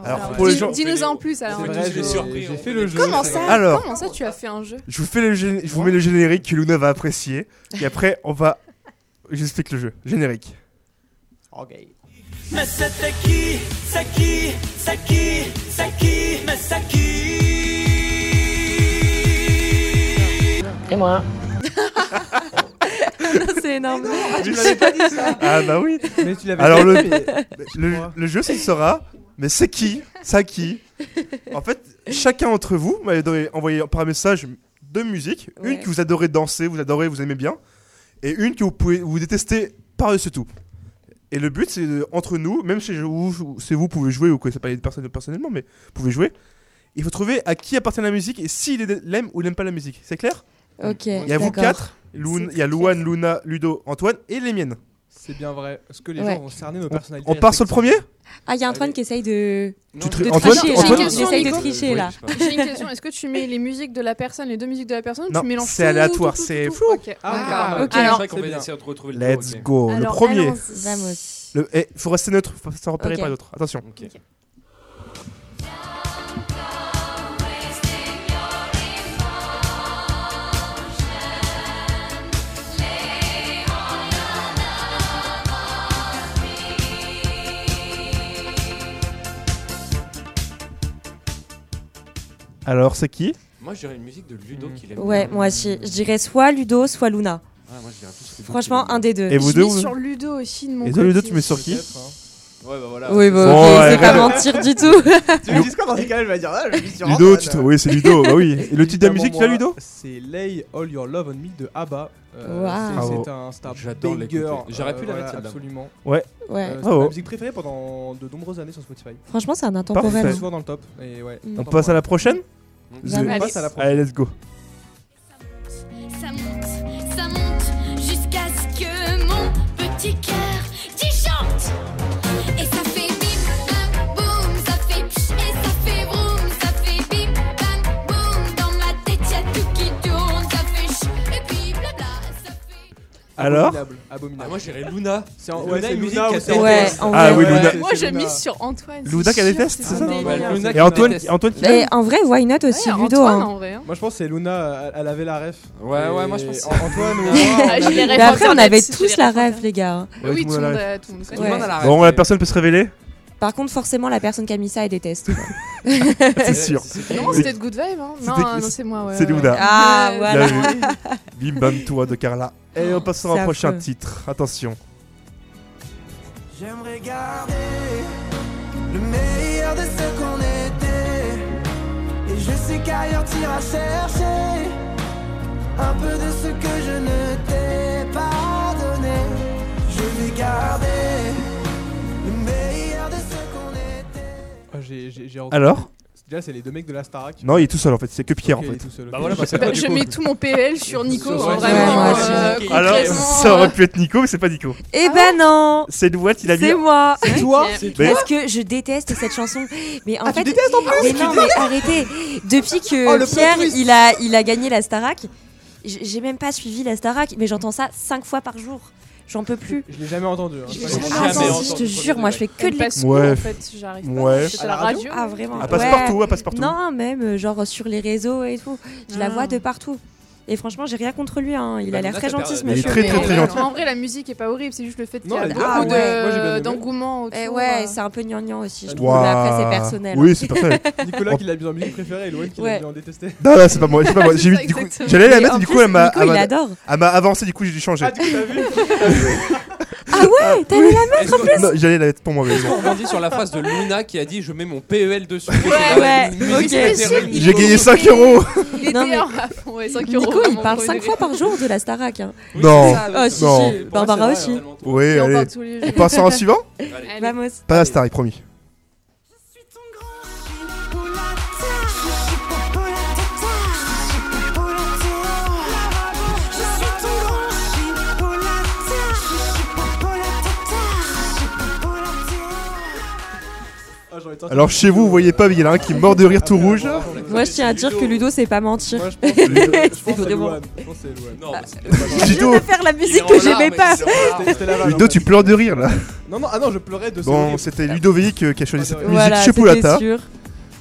Alors, pour les gens- Dis-nous en plus alors. J'ai surpris. J'ai fait le jeu. Comment ça Alors. Comment ça tu as fait un jeu? Je vous fais le, gé- je vous mets le générique que Luna va apprécier. Et après, on va. J'explique le jeu. Générique. Ok. Mais c'était qui? C'est qui? C'est qui? C'est qui? Mais c'est qui? Et moi C'est énorme. tu pas dit ça. Ah bah oui. Mais tu l'avais Alors pas le, le, le jeu, ce sera. Mais c'est qui? Ça qui? En fait, chacun d'entre vous m'avait envoyé par message deux musiques. Une que vous adorez danser, vous adorez, vous aimez bien. Et une que vous pouvez vous détester par-dessus tout. Et le but, c'est de- entre nous, même si vous, c'est vous pouvez jouer ou que c'est pas les personnes personnellement, mais vous pouvez jouer. Il faut trouver à qui appartient la musique et s'il l'aime ou l'aime pas la musique. C'est clair? Ok. Il y a vous quatre. Loun- Il y a Louane, Luna, Ludo, Antoine et les miennes. C'est bien vrai. Est-ce que les Ouais. gens vont cerner nos personnalités On part sur le premier Ah, il y a Antoine qui essaye de. Tu tri- de Antoine- tricher, Antoine- là. Il essaye de Nico. tricher là. J'ai une question. Est-ce que tu mets les musiques de la personne, les deux musiques de la personne, ou Non, tu mélanges c'est tout, aléatoire, tout, tout, c'est tout, fou. Ok. Ah, ok. C'est Alors, vrai qu'on c'est va bien. essayer de retrouver le Let's ok. go. Le premier. Vamos. Le, eh, faut rester neutre, faut s'en repérer Ok. par d'autres. Attention. Ok. Alors, c'est qui Moi, je dirais une musique de Ludo qu'il aime. Ouais, bien. moi aussi. Je dirais soit Ludo, soit Luna. Ah, moi, je dirais plus Ludo Franchement, un des deux. Et vous Je deux mis vous- sur Ludo aussi de mon Et toi, Ludo, tu mets sur qui hein. Ouais, bah voilà. Oui, bah, Bon, ouais, c'est pas mentir du tout. Tu me dis quoi dans ces cas-là Je vais dire, ah, je vis sur Ludo, tu te- oui, c'est Ludo, bah oui. Et le titre de la musique, tu l'as, Ludo C'est Lay All Your Love on Me de ABBA. Euh, Wow. c'est- un, J'adore banger. J'aurais pu la voilà, mettre. Absolument. Ouais. Ouais. Euh, c'est ma musique préférée pendant de nombreuses années sur Spotify. Franchement, c'est un Parfait. intemporel. Souvent dans le top. Et ouais, Mm. On passe à la prochaine Allez. passe à la prochaine. Allez, let's go. Alors Abominable. Abominable. Ah, moi, je dirais Luna. C'est en- Luna, ouais, musique Luna qu'elle ou c'est. Ouais, Antoine. en Ah vrai, oui, ouais. Luna. Moi, j'ai Luna. mis sur Antoine. qu'elle sûr, déteste, c'est ça Luna Et qui Antoine, déteste. Antoine qui en vrai, why not aussi Ludo Antoine, hein. hein. Moi je pense que c'est Luna, elle- avait la ref. Ouais, Et ouais, moi, je pense que c'est- Antoine ou Ah, après, on avait tous la Internet. les gars. Ouais, Oui, tout le monde a la ref, Bon, la personne peut se révéler Par contre, forcément, la personne qui a mis ça, elle déteste. C'est sûr. Non, c'était de Good Vibe. Hein. Non, non, c'est moi. Ouais, c'est ouais. Luda. Ah, Ouais, voilà. Bim Bam Toi de Carla. Et on passe sur C'est un prochain titre. Attention. J'aimerais garder le meilleur de ce qu'on était. Et je sais qu'ailleurs t'iras chercher un peu de ce que je ne t'ai pas donné. Je vais garder le meilleur de ce qu'on était. Ah, Alors Déjà, c'est les deux mecs de la Starac. Non, il est tout seul en fait, c'est que Pierre en fait. Bah voilà, bah, Bah, je mets tout mon PL sur Nico, hein, ouais, vraiment. ouais, euh. Alors, ça aurait euh, pu être Nico, mais c'est pas Nico. Eh Ah ben non C'est Louette, il a mis. C'est moi C'est toi Mais- Parce que je déteste cette chanson. Mais en Ah, tu fait, détestes en plus mais non, mais arrêtez. Depuis que Oh, Pierre il a il a gagné la Starac, j'ai même pas suivi la Starac, mais j'entends ça cinq fois par jour. J'en peux plus. Je l'ai jamais entendu. hein. Je jamais Jamais entendu, je te jure, moi je fais que de Passe l'écouter. Ouais. en fait, j'arrive pas. Ouais. À la radio. Ah vraiment Elle passe Ouais. partout, elle passe partout. Non, même euh, genre sur les réseaux et tout. Je la Ah. vois de partout. Et franchement, j'ai rien contre lui. Hein. Il Bah, a l'air très gentil, ce Mais il est monsieur. très, très, très En gentil. En vrai, la musique est pas horrible, c'est juste le fait qu'il y a beaucoup Ah ouais. De- aimé. d'engouement. Eh ouais, euh. c'est un peu gnangnan aussi, je Waouh. trouve. Mais après, c'est personnel. Oui, c'est personnel. Nicolas qui l'a mis en musique préférée et Loïc qui Ouais. l'a mis en détesté. Non, non, c'est pas moi. j'allais la mettre, du coup, elle m'a, elle il m'a- adore. elle m'a avancé, du coup, j'ai dû changer. Ah, du coup, t'as vu Ah ouais, t'allais la Est-ce qu'on- Non, j'allais la mettre pour moi, mais bon. qu'on rebondit sur la phrase de Luna qui a dit Je mets mon PEL dessus Ouais, ouais, ok. J'ai gagné 5 euros. Il était Non, mais- à fond, ouais, 5 euros. Nico, il vraiment, parle pour 5 une fois par jour de la Starac. Hein. Oui, Non. c'est ça, Ah, ouais, si, Non. si. Barbara aussi. vrai, Oui, Et on allez. parle tous les jours. On passe sur un suivant Allez. Vamos. Pas la star, il promis. Alors, chez vous, vous voyez pas, mais il y en a un qui mord de rire tout rouge. Moi, je tiens à dire que Ludo, c'est pas mentir. Moi, je pense que je pense C'est que c'est vraiment. Louane. Je pense que c'est Louane. Non, mais c'est- Je Ludo. viens de faire la musique que j'aimais pas. C'était- C'était la vanne. Ludo, tu pleures de rire là. Non, non, ah non, je pleurais de Bon, horrible. c'était Ludovic euh, qui a choisi cette musique Voilà, Chipolata. c'était sûr.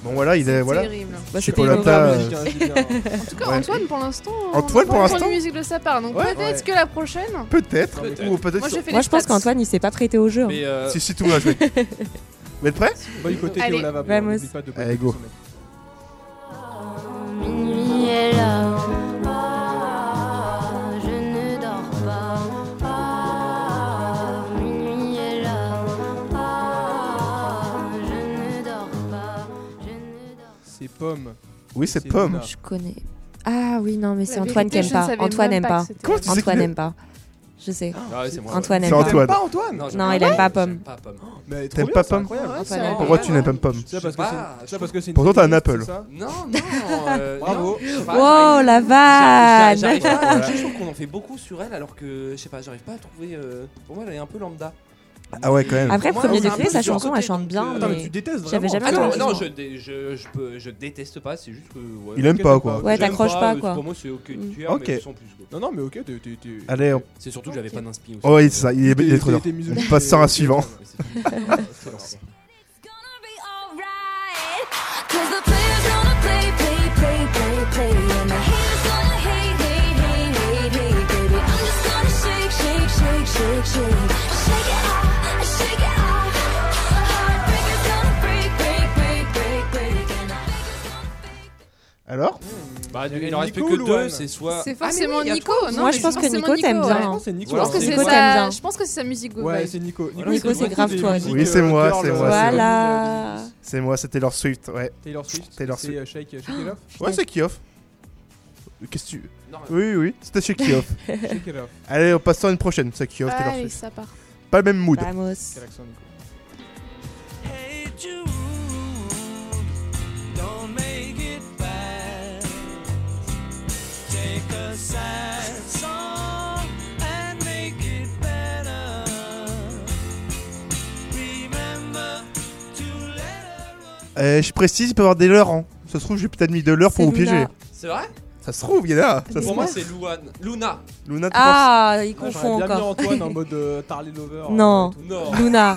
Bon, voilà, il est. Voilà. Terrible. Bah, c'était Chipolata, euh, hein, je. En tout cas, Ouais. Antoine, pour l'instant. Antoine, pour l'instant une musique de sa part. Donc Ouais. peut-être Ouais. que la prochaine. Peut-être. Peut-être. Ou peut-être. Moi, j'ai fait Moi, je pense stats. qu'Antoine, il s'est pas prêté au jeu. hein. Mais euh, Si, si, tout monde a joué. Vous êtes prêts? Boycotter Allez. Théo Lavabo. Vamos. N'oublie pas de boycotter Allez, go. ce mec. Minuit est là. Ah, je ne dors pas. Ah, minuit est là. Ah, je ne dors pas. Je ne dors C'est Pomme. Oui, c'est C'est Pomme. Luna. Je connais. Ah oui, non, mais c'est La Antoine vérité, qui je aime ne pas. savais Antoine même aime pas pas. que c'était Comment tu sais Antoine que- aime pas. Je sais. ah ouais, c'est moi. Antoine C'est aime pas. Antoine. Pas Antoine Non, j'aime Non, pas. il aime pas Pomme. pas Pomme. Mais trop T'aimes bien, pas c'est Pomme incroyable. Ouais, c'est. Pourquoi tu n'aimes pas Pomme C'est parce que pas, c'est- je c'est parce que c'est une Pourtant, t'as un féministe, Apple. c'est ça Non, non. euh, Bravo. non, je sais pas, Oh j'arrive- la j'arrive- vanne J'arrive pas à Voilà. accrocher, je trouve qu'on en fait beaucoup sur elle alors que je sais pas, j'arrive pas à trouver. euh, Pour moi, elle est un peu lambda. Ah ouais, quand même. Après, moi, premier degré, sa chanson, elle chante bien. Attends, mais tu détestes J'avais jamais Ah non, entendu. non, je, dé- je, je, peux, je déteste pas, c'est juste que. Ouais, Il aime pas, quoi. Ouais, t'accroches pas, quoi. Pour moi, c'est ok, Mm. tu aimes, Ok. mais sans plus. quoi. Non, non, mais ok, t'es. Allez, on- C'est surtout que j'avais pas d'inspi aussi. Oh, oui, c'est ça, il est, trop dur. On passe sur un suivant. Mais c'est tout. gonna be Bah, Il y a il en reste plus que deux, c'est soit. C'est forcément Ah, oui, Nico. Non, Moi, je pense que forcément Nico t'aimes ouais. bien. Je pense que c'est c'est sa- t'aime bien. Je pense que c'est sa musique Ouais, c'est Nico. Nico, c'est grave toi. Oui, c'est euh, moi, c'est euh, moi, c'est Voilà. C'est moi, c'était Taylor Swift, ouais. Taylor Swift. Taylor c'est, Swift. euh, Shake, Shake It Off. Ouais, c'est Kioff. Qu'est-ce que tu. Oui, oui, c'était chez Kioff. Shake It Off. Allez, on passe sur une prochaine, c'est Kioff, Taylor Allez, Swift. ça part. Pas le même mood. Vamos. Sad song and make it better. Remember to let her Euh, je précise, il peut y avoir des leurres. Hein. Ça se trouve, j'ai peut-être mis de leurres pour vous piéger. C'est vrai? Ça se trouve, il y en a. Ça se Pour trouve. moi, c'est Louane. Luna. Luna, tu Ah, il Ah, J'aurais confond bien mis encore. Antoine en mode euh, Tarly Lover. Non. euh, et tout. Non. Luna.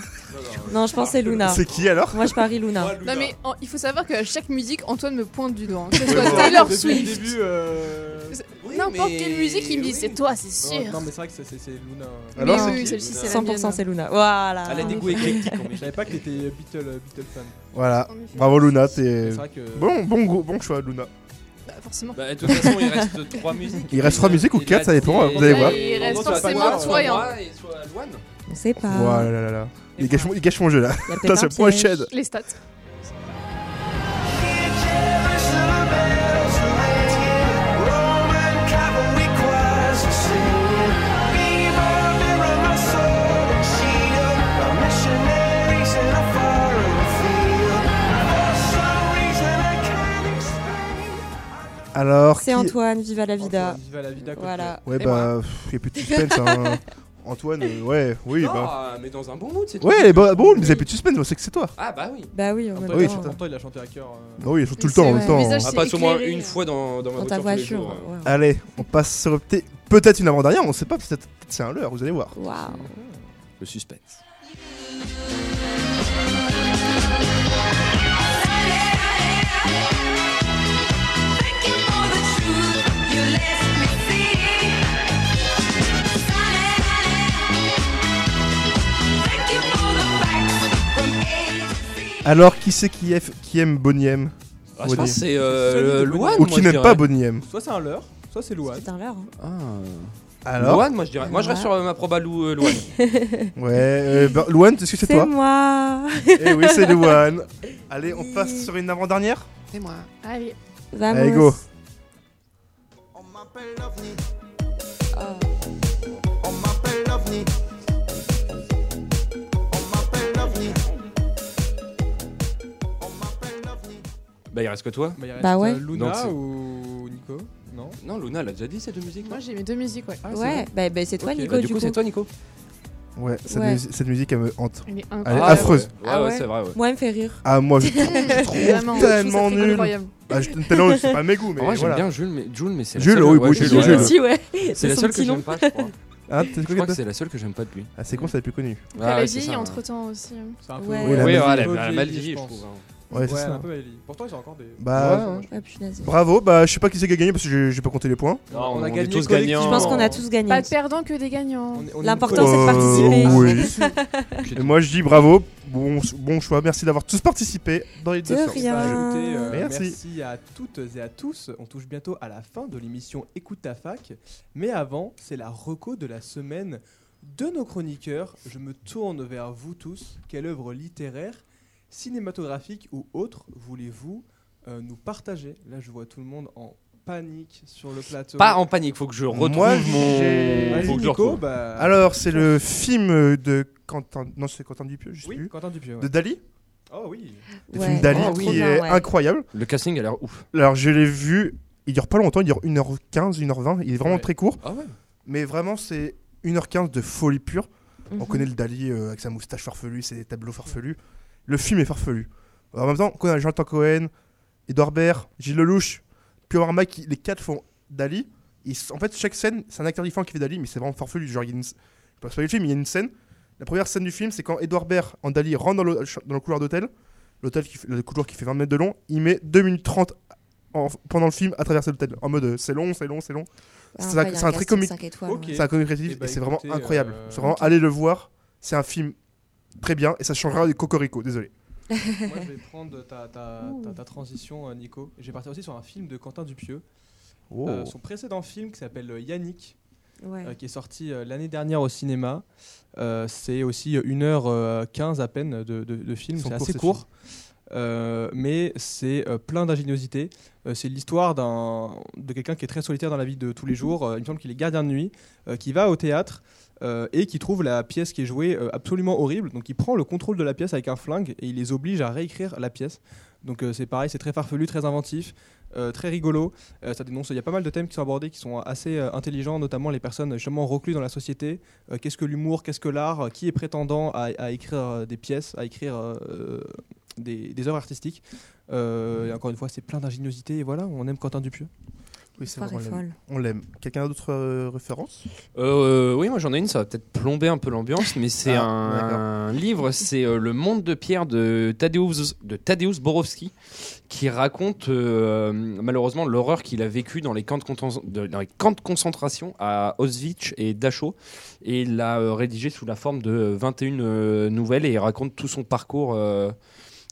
Non, Non, je pense que c'est penses Luna. C'est qui alors Moi, je parie Luna. Moi, Luna. Non mais en- il faut savoir qu'à chaque musique, Antoine me pointe du doigt. hein. Que ce soit Taylor depuis le Swift, début, euh, Oui, n'importe mais- quelle musique, il me dit oui. c'est toi, c'est sûr. non, mais c'est vrai que c'est- c'est c'est Luna. Alors, Mais c'est oui, qui celle-ci c'est la 100% mienne. c'est Luna. Voilà. Elle a des goûts éclectiques. Je savais pas que t'étais Beatle, euh, Beatle fan. Voilà. En effet. Bravo Luna, C'est t'es. vrai que. Bon, bon, bon choix, Luna. Forcément. Bah, de toute façon, il reste 3 musiques. Il reste trois musiques ou Et quatre, là, ça dépend, vous allez voir. Il reste forcément toi et Soit un. moi et soit Louane. On sait pas. Voilà, là, là, là. Il gâche, mon- jeu là. Il y a Putain, peut-être c'est un piège. prochaine. Les stats. Alors, C'est qui- Antoine, Viva la Vida. Viva la vida, Voilà. Ouais, bah, il n'y a plus de suspense. hein. Antoine, euh, ouais, oui, bah. Ah, mais dans un bon mood, c'est tout. Ouais, bah, bon, mais il n'y a plus de suspense, on sait que c'est toi. Ah, bah oui. Bah oui, en même Antoine, Oui. Antoine, il a chanté à cœur. euh, Bah oui, il chante tout le temps en même temps. On c'est passe au moins une fois dans, dans ma voiture tous les voiture. jours. ouais. Allez, on passe sur peut- peut-être une avant-dernière, on sait pas, peut-être peut-être c'est un leurre, vous allez voir. Waouh. Le suspense. Alors, qui c'est qui, aime- qui aime Bonnie M Ah, je pense que c'est euh, Louane. Ou moi, qui je n'aime dirais. pas Bonnie M Soit c'est un leurre, soit c'est Louane. C'est un leurre. hein. Ah. Alors Louane, moi je dirais. Moi je reste sur euh, ma proba Lou, euh, Louane. Ouais, euh, bah, Louane, est-ce que c'est C'est toi? moi. Eh oui, c'est Louane. Allez, on passe sur une avant-dernière C'est moi. Allez. Vamos. Allez, go. Bah il reste que toi. Bah, il reste Bah ouais. euh, Luna c'est- ou Nico Non Non, Luna elle a déjà dit ces deux musiques. Moi j'ai mes deux musiques, ouais. Ah, c'est Ouais, bon. bah, bah, c'est toi, Ok. Nico, Bah, du, du coup, c'est toi Nico. Ouais, cette, Ouais. musi- cette musique, elle me hante. Elle est Elle est incroyable. affreuse. Ouais, Ah ouais, ouais c'est vrai. Ouais. Moi, elle me fait rire. Ah, moi, je trouve, je trouve Vraiment, je trouve ça tellement fait nul. incroyable. Ah, je, tellement, c'est pas mes goûts, mais En vrai, j'aime voilà. bien Jules, mais Jules, mais c'est la Jules, seule- oui, ouais, oui, Jules, Jules, ouais. Jules. aussi, ouais. C'est la son seule petit que nom. j'aime pas, je crois. Ah, Je crois que c'est la seule que j'aime pas de lui. Ah, c'est con, c'est la plus connue. Elle Ah, a ouais, c'est vieilli ça. entre temps aussi. hein. C'est un peu. Ouais. Oui, la Oui, musique, ouais, elle a mal vieilli, je trouve. hein. Ouais, c'est Ouais, ça. un peu vieilli. Pourtant, ils ont encore des. Bah, Ouais, Ah, punaise. bravo. Bah, je sais pas qui c'est qui a gagné parce que j'ai- j'ai pas compté les points. Non, On on, a gagné tous gagnants. Je pense qu'on a tous gagné. Pas de perdants que des gagnants. On est- on est L'important, c'est de collectivité. participer. oui. Et moi, je dis bravo. Bon, bon choix. Merci d'avoir tous participé dans les deux De rien. Bah, écoutez, euh, Merci. merci. à toutes et à tous. On touche bientôt à la fin de l'émission Écoute ta fac. Mais avant, c'est la reco de la semaine de nos chroniqueurs. Je me tourne vers vous tous. Quelle œuvre littéraire, cinématographique ou autre voulez-vous euh, nous partager? Là, je vois tout le monde en panique sur le plateau. Pas en panique, faut que je retrouve Moi, mon. j'ai- Vas-y, Faut que je Nico, retrouve. bah- Alors, c'est le film de Quentin. Non, c'est Quentin Dupieux, je sais Oui, plus. Quentin Dupieux. ouais. De Dali. Oh oui. Le Ouais. film Dali Oh, qui bien, est ouais. incroyable. Le casting a l'air ouf. Alors, je l'ai vu. Il dure pas longtemps. Il dure 1h15, 1h20. Il est vraiment Ouais. très court. Ah ouais. Mais vraiment, c'est 1h15 de folie pure. On Mhm. connaît le Dali euh, avec sa moustache farfelue, ses tableaux farfelus. Le film est farfelu. En même temps, on a Jonathan Cohen, Edouard Baird, Gilles Lelouch, Mike, qui- les quatre font Dali. En fait, chaque scène, c'est un acteur différent qui fait Dali, mais c'est vraiment farfelu. Genre, il y a une... Je pas le film, il y a une scène. La première scène du film, c'est quand Edouard Baird en Dali rentre dans le, dans le couloir d'hôtel. L'hôtel, qui fait- le couloir qui fait 20 mètres de long, il met 2 minutes 30 en- pendant le film à traverser l'hôtel. En mode, euh, c'est long, c'est long, c'est long. Ah, C'est un- un très comique. C'est un comique créatif Eh bah, et c'est vraiment incroyable. euh, C'est vraiment, ok. allez le voir. C'est un film très bien et ça changera des Cocorico, désolé. Moi, je vais prendre ta, ta, ta- ta transition, euh, Nico. Vais partir aussi sur un film de Quentin Dupieux. Oh. Euh, son précédent film qui s'appelle euh, Yannick, Ouais. euh, qui est sorti euh, l'année dernière au cinéma. Euh, c'est aussi 1h15 à peine de, de- de film, c'est assez court. Euh, mais c'est euh, plein d'ingéniosité. Euh, c'est l'histoire d'un- de quelqu'un qui est très solitaire dans la vie de tous les jours. Euh, il me semble qu'il est gardien de nuit, euh, qui va au théâtre euh, et qui trouve la pièce qui est jouée euh, absolument horrible. Donc il prend le contrôle de la pièce avec un flingue et il les oblige à réécrire la pièce. Donc euh, c'est pareil, c'est très farfelu, très inventif, très rigolo. Ça dénonce. Il y a pas mal de thèmes qui sont abordés qui sont assez intelligents, notamment les personnes justement recluses dans la société. Qu'est-ce que l'humour, qu'est-ce que l'art, qui est prétendant à, écrire des pièces, à écrire des, œuvres artistiques. Et encore une fois, c'est plein d'ingéniosité et voilà, on aime Quentin Dupieux. Oui, c'est vrai, on l'aime. Quelqu'un a d'autres euh, références Euh, oui, moi j'en ai une, ça va peut-être plomber un peu l'ambiance, mais c'est Ah, un, livre, c'est euh, Le Monde de Pierre de Tadeusz, de Tadeusz Borowski, qui raconte euh, malheureusement l'horreur qu'il a vécue dans les, camps de dans les camps de concentration à Auschwitz et Dachau. Et il l'a euh, rédigé sous la forme de 21 euh, nouvelles et il raconte tout son parcours.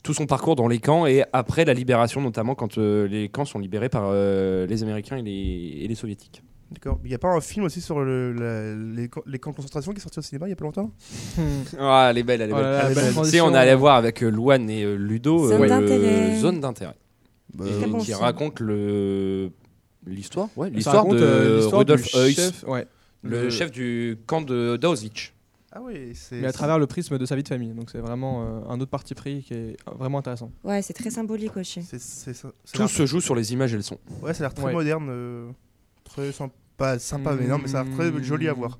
Tout son parcours dans les camps et après la libération, notamment quand euh, les camps sont libérés par euh, les Américains et les, et les Soviétiques. D'accord. Il n'y a pas un film aussi sur le, la- les, camps- les camps de concentration qui est sorti au cinéma il y a pas longtemps? Ah, elle est belle, elle est Oh belle. belle Si transition. on allait voir avec euh, Louane et euh, Ludo Zone euh, d'intérêt. Zone d'intérêt. Bah, qui film. raconte le l'histoire, ouais, l'histoire de euh, Rudolf Heuss, chef, ouais. le Le- chef du camp de d'Auschwitz. Ah oui, c'est. mais à travers le prisme de sa vie de famille. Donc c'est vraiment euh, un autre parti pris qui est vraiment intéressant. Ouais, c'est très symbolique aussi. Tout se joue sur les images et le son. Ouais, ça a l'air très Ouais. moderne, euh, très sympa, sympa, mais non, mais ça a l'air très joli à voir.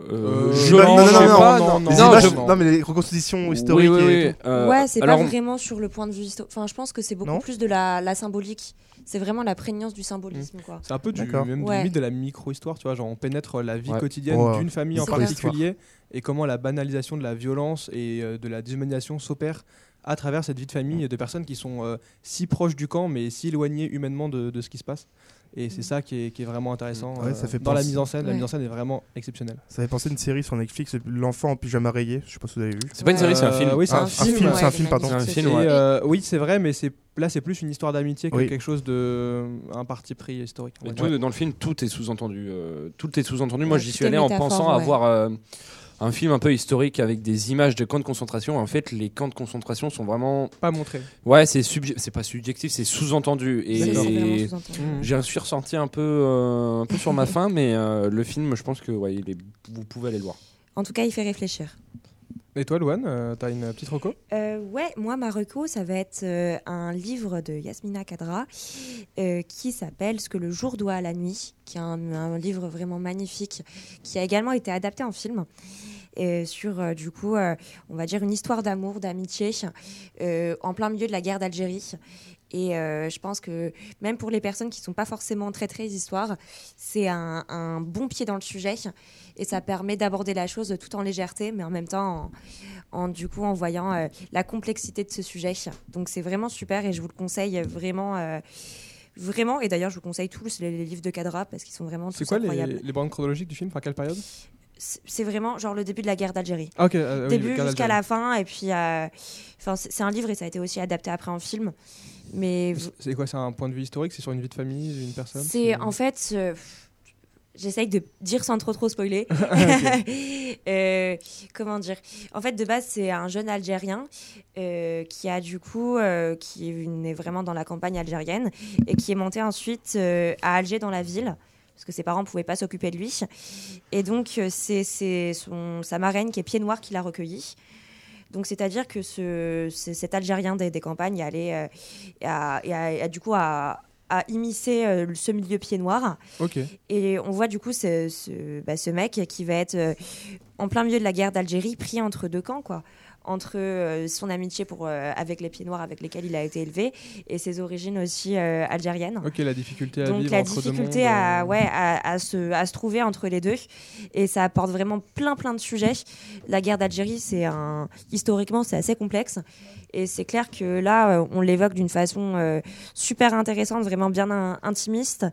Euh, Euh, je non, non, non, pas, non, non, non, Les non, images- je- non, mais les reconstitutions historiques. Oui, oui, et oui, tout. euh, ouais, c'est alors, pas vraiment sur le point de vue historique. Enfin, je pense que c'est beaucoup Non plus de la, la symbolique. C'est vraiment la prégnance du symbolisme, quoi. C'est un peu du, même Ouais. limite de la micro-histoire, tu vois, genre on pénètre la vie Ouais. quotidienne Ouais. d'une famille en C'est clair. Et comment la banalisation de la violence et euh, de la déshumanisation s'opère à travers cette vie de famille de personnes qui sont euh, si proches du camp mais si éloignées humainement de, de ce qui se passe. Et c'est ça qui est, qui est vraiment intéressant Ouais, euh, ça fait dans la mise en scène. La mise en scène est vraiment exceptionnelle. Ça fait penser à une série sur Netflix, L'enfant en pyjama rayé. Je sais pas si vous avez vu. C'est pas une série, c'est un film. oui, c'est Ah, un, un film. film, ouais, c'est un il film, pardon. Un film, ouais. euh, oui, c'est vrai, mais c'est là c'est plus une histoire d'amitié que Oui. quelque chose de un parti pris historique. tout. Dans le film, tout est sous-entendu. euh, tout est sous-entendu. Moi, j'y suis allé en pensant ouais. avoir euh, un film un peu historique avec des images de camps de concentration. En fait, les camps de concentration sont vraiment. Pas montré. Ouais, c'est c'est pas subjectif, c'est sous-entendu. Et sous-entendu. J'ai suis ressenti un peu, euh, un peu sur ma faim, mais euh, le film, je pense que ouais, il est- vous pouvez aller le voir. En tout cas, il fait réfléchir. Et toi, Louane, euh, t'as une petite reco? Euh, ouais, moi, ma reco, ça va être euh, un livre de Yasmina Kadra euh, qui s'appelle Ce que le jour doit à la nuit, qui est un, livre vraiment magnifique, qui a également été adapté en film. sur du coup, on va dire une histoire d'amour, d'amitié, en plein milieu de la guerre d'Algérie. Et euh, je pense que même pour les personnes qui sont pas forcément très très histoire, c'est un, un bon pied dans le sujet et ça permet d'aborder la chose tout en légèreté, mais en même temps en, en, du coup en voyant euh, la complexité de ce sujet. Donc c'est vraiment super et je vous le conseille vraiment. euh, Vraiment, et d'ailleurs, je vous conseille tous les, les livres de Cadra parce qu'ils sont vraiment C'est quoi les, incroyables. les bandes chronologiques du film Enfin, quelle période? C'est vraiment genre le début de la guerre d'Algérie. Ah, ok, euh, début jusqu'à la fin, et puis. Enfin, c'est un livre et ça a été aussi adapté après en film. Mais C'est quoi C'est un point de vue historique C'est sur une vie de famille d'une personne c'est en fait. euh, J'essaye de dire sans trop trop spoiler. Euh, comment dire? En fait, de base, c'est un jeune Algérien euh, qui a du coup, qui est né vraiment dans la campagne algérienne et qui est monté ensuite à Alger dans la ville parce que ses parents ne pouvaient pas s'occuper de lui. Et donc, c'est c'est son- sa marraine qui est pied noir qui l'a recueilli. Donc, c'est-à-dire que ce, ce- cet Algérien des, des campagnes allait, euh, a, du coup, immiscé euh, ce milieu pied noir. Ok. Et on voit du coup ce, ce, bah, ce mec qui va être euh, en plein milieu de la guerre d'Algérie, pris entre deux camps, quoi. Entre euh, son amitié pour, euh, avec les pieds noirs avec lesquels il a été élevé et ses origines aussi euh, algériennes. Ok, la difficulté à Donc vivre la entre deux difficulté mondes, à, ouais, à, à se, à se trouver entre les deux. Et ça apporte vraiment plein plein de sujets. La guerre d'Algérie, c'est un historiquement c'est assez complexe. Et c'est clair que là, on l'évoque d'une façon euh, super intéressante, vraiment bien in- intimiste.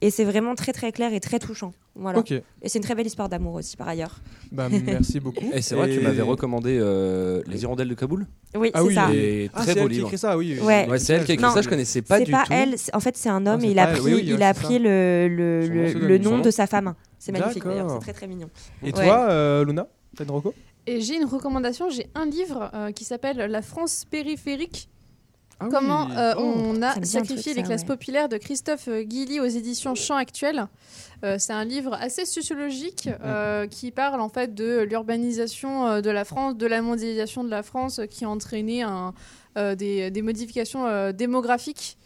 Et c'est vraiment très très clair et très touchant. Voilà. Ok. Et c'est une très belle histoire d'amour aussi par ailleurs. Bah, merci beaucoup. Et c'est vrai que tu m'avais recommandé euh, Les Hirondelles de Kaboul Oui, Ah c'est oui, ça. Ah, très c'est beau elle qui livre. écrit ça, oui, oui. Ouais. c'est elle qui a écrit Non, ça, je connaissais pas c'est du pas tout. elle. c'est- En fait, c'est un homme et c'est il a pris, oui, oui, il ouais, a c'est pris le, le, le- nom de sa femme. C'est magnifique d'ailleurs, c'est très très mignon. Et Ouais. toi, euh, Luna T'as une reco? Et j'ai une recommandation, j'ai un livre euh, qui s'appelle La France périphérique. Ah oui. Comment euh, Oh, on ça a sacrifié truc, les ça, classes ouais. populaires de Christophe Guilly aux éditions Champ Actuel. Euh, c'est un livre assez sociologique euh, qui parle en fait de l'urbanisation euh, de la France, de la mondialisation de la France qui a entraîné un, des, des modifications démographiques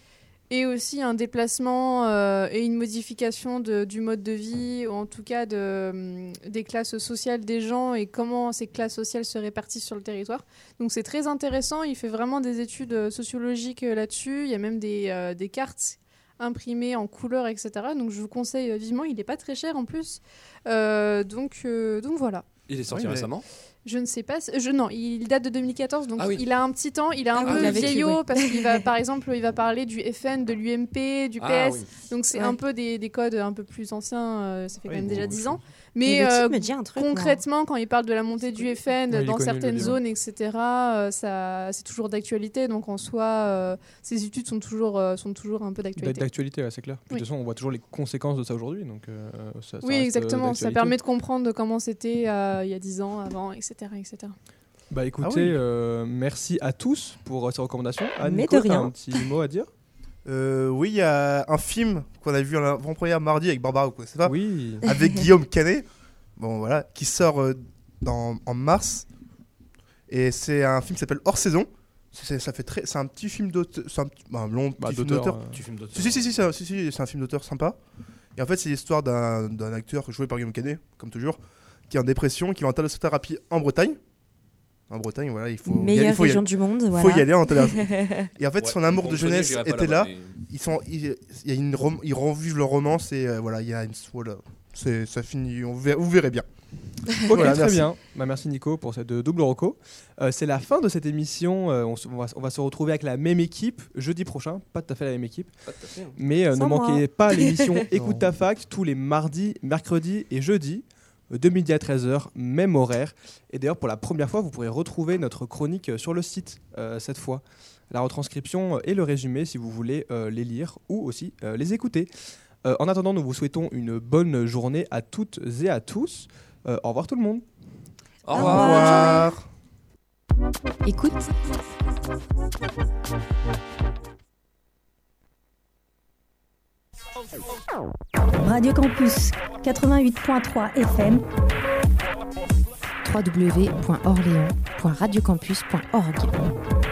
et aussi un déplacement euh, et une modification de- du mode de vie, ou en tout cas de, hum, des classes sociales des gens et comment ces classes sociales se répartissent sur le territoire. Donc c'est très intéressant, il fait vraiment des études sociologiques là-dessus, il y a même des, euh, des cartes imprimées en couleur, etc. Donc je vous conseille vivement, il n'est pas très cher en plus. Euh, donc, euh, donc voilà. Il est sorti Oui, mais- récemment Je ne sais pas. Je, non, il date de 2014, donc Ah oui. il a un petit temps. Il est un Ah oui, peu a vécu, vieillot parce qu'il va, par exemple, il va parler du FN, de l'UMP, du PS. Ah oui. Donc c'est Ouais. un peu des, des codes un peu plus anciens. euh, ça fait Oui, quand même bon, déjà je- 10 ans. Mais euh, type me dit un truc, moi. concrètement, quand il parle de la montée du FN Ouais, dans certaines zones, etc., euh, ça, c'est toujours d'actualité. Donc en soi, euh, ces études sont toujours, euh, sont toujours un peu d'actualité. D'actualité, ouais, c'est clair. Puis, Oui. De toute façon, on voit toujours les conséquences de ça aujourd'hui. Donc, euh, ça, ça Oui, reste, euh, exactement. Ça permet de comprendre comment c'était euh, il y a 10 ans, avant, etc. etc. Bah écoutez, Ah oui. euh, merci à tous pour euh, ces recommandations. Anne, Mais Nico, de rien. un petit mot à dire? Euh, oui, il y a un film qu'on a vu en avant-première mardi avec Barbara, quoi, c'est ça Oui. Avec Guillaume Canet, bon voilà, qui sort euh, dans- en mars. Et c'est un film qui s'appelle Hors saison. C'est ça fait très, c'est un petit film d'auteur, c'est un, petit- bah, un long Bah, petit film d'auteur, d'auteur. euh, Petit film d'auteur. Si si si, si, c'est un- si, si, c'est un film d'auteur sympa. Et en fait, c'est l'histoire d'un d'un acteur joué par Guillaume Canet, comme toujours, qui est en dépression, qui va en thalassothérapie en Bretagne. En Bretagne, voilà, il faut. y aller- Meilleure il faut y région aller. du monde, Faut voilà. y aller en Et en fait, Ouais, son amour de jeunesse était là. mais- Ils sont, il y a une rom- ils revivent leur romance et euh, voilà, il y a une, voilà, c'est, ça finit, on ver- vous verrez bien. Ok, Voilà, très merci. bien. Bah, merci Nico pour cette euh, double reco. Euh, c'est la fin de cette émission. Euh, on, se- on va, on va se retrouver avec la même équipe jeudi prochain. Pas tout à fait la même équipe. Pas tout à fait, hein. Mais euh, ne moi. manquez pas l'émission. Écoute ta fac tous les mardis, mercredis et jeudis. Euh, De midi à 13h, même horaire. Et d'ailleurs, pour la première fois, vous pourrez retrouver notre chronique euh, sur le site euh, cette fois. La retranscription et le résumé si vous voulez euh, les lire ou aussi euh, les écouter. Euh, en attendant, nous vous souhaitons une bonne journée à toutes et à tous. Euh, au revoir tout le monde. Au revoir. Écoute. Radio Campus 88.3 FM www.orléans.radiocampus.org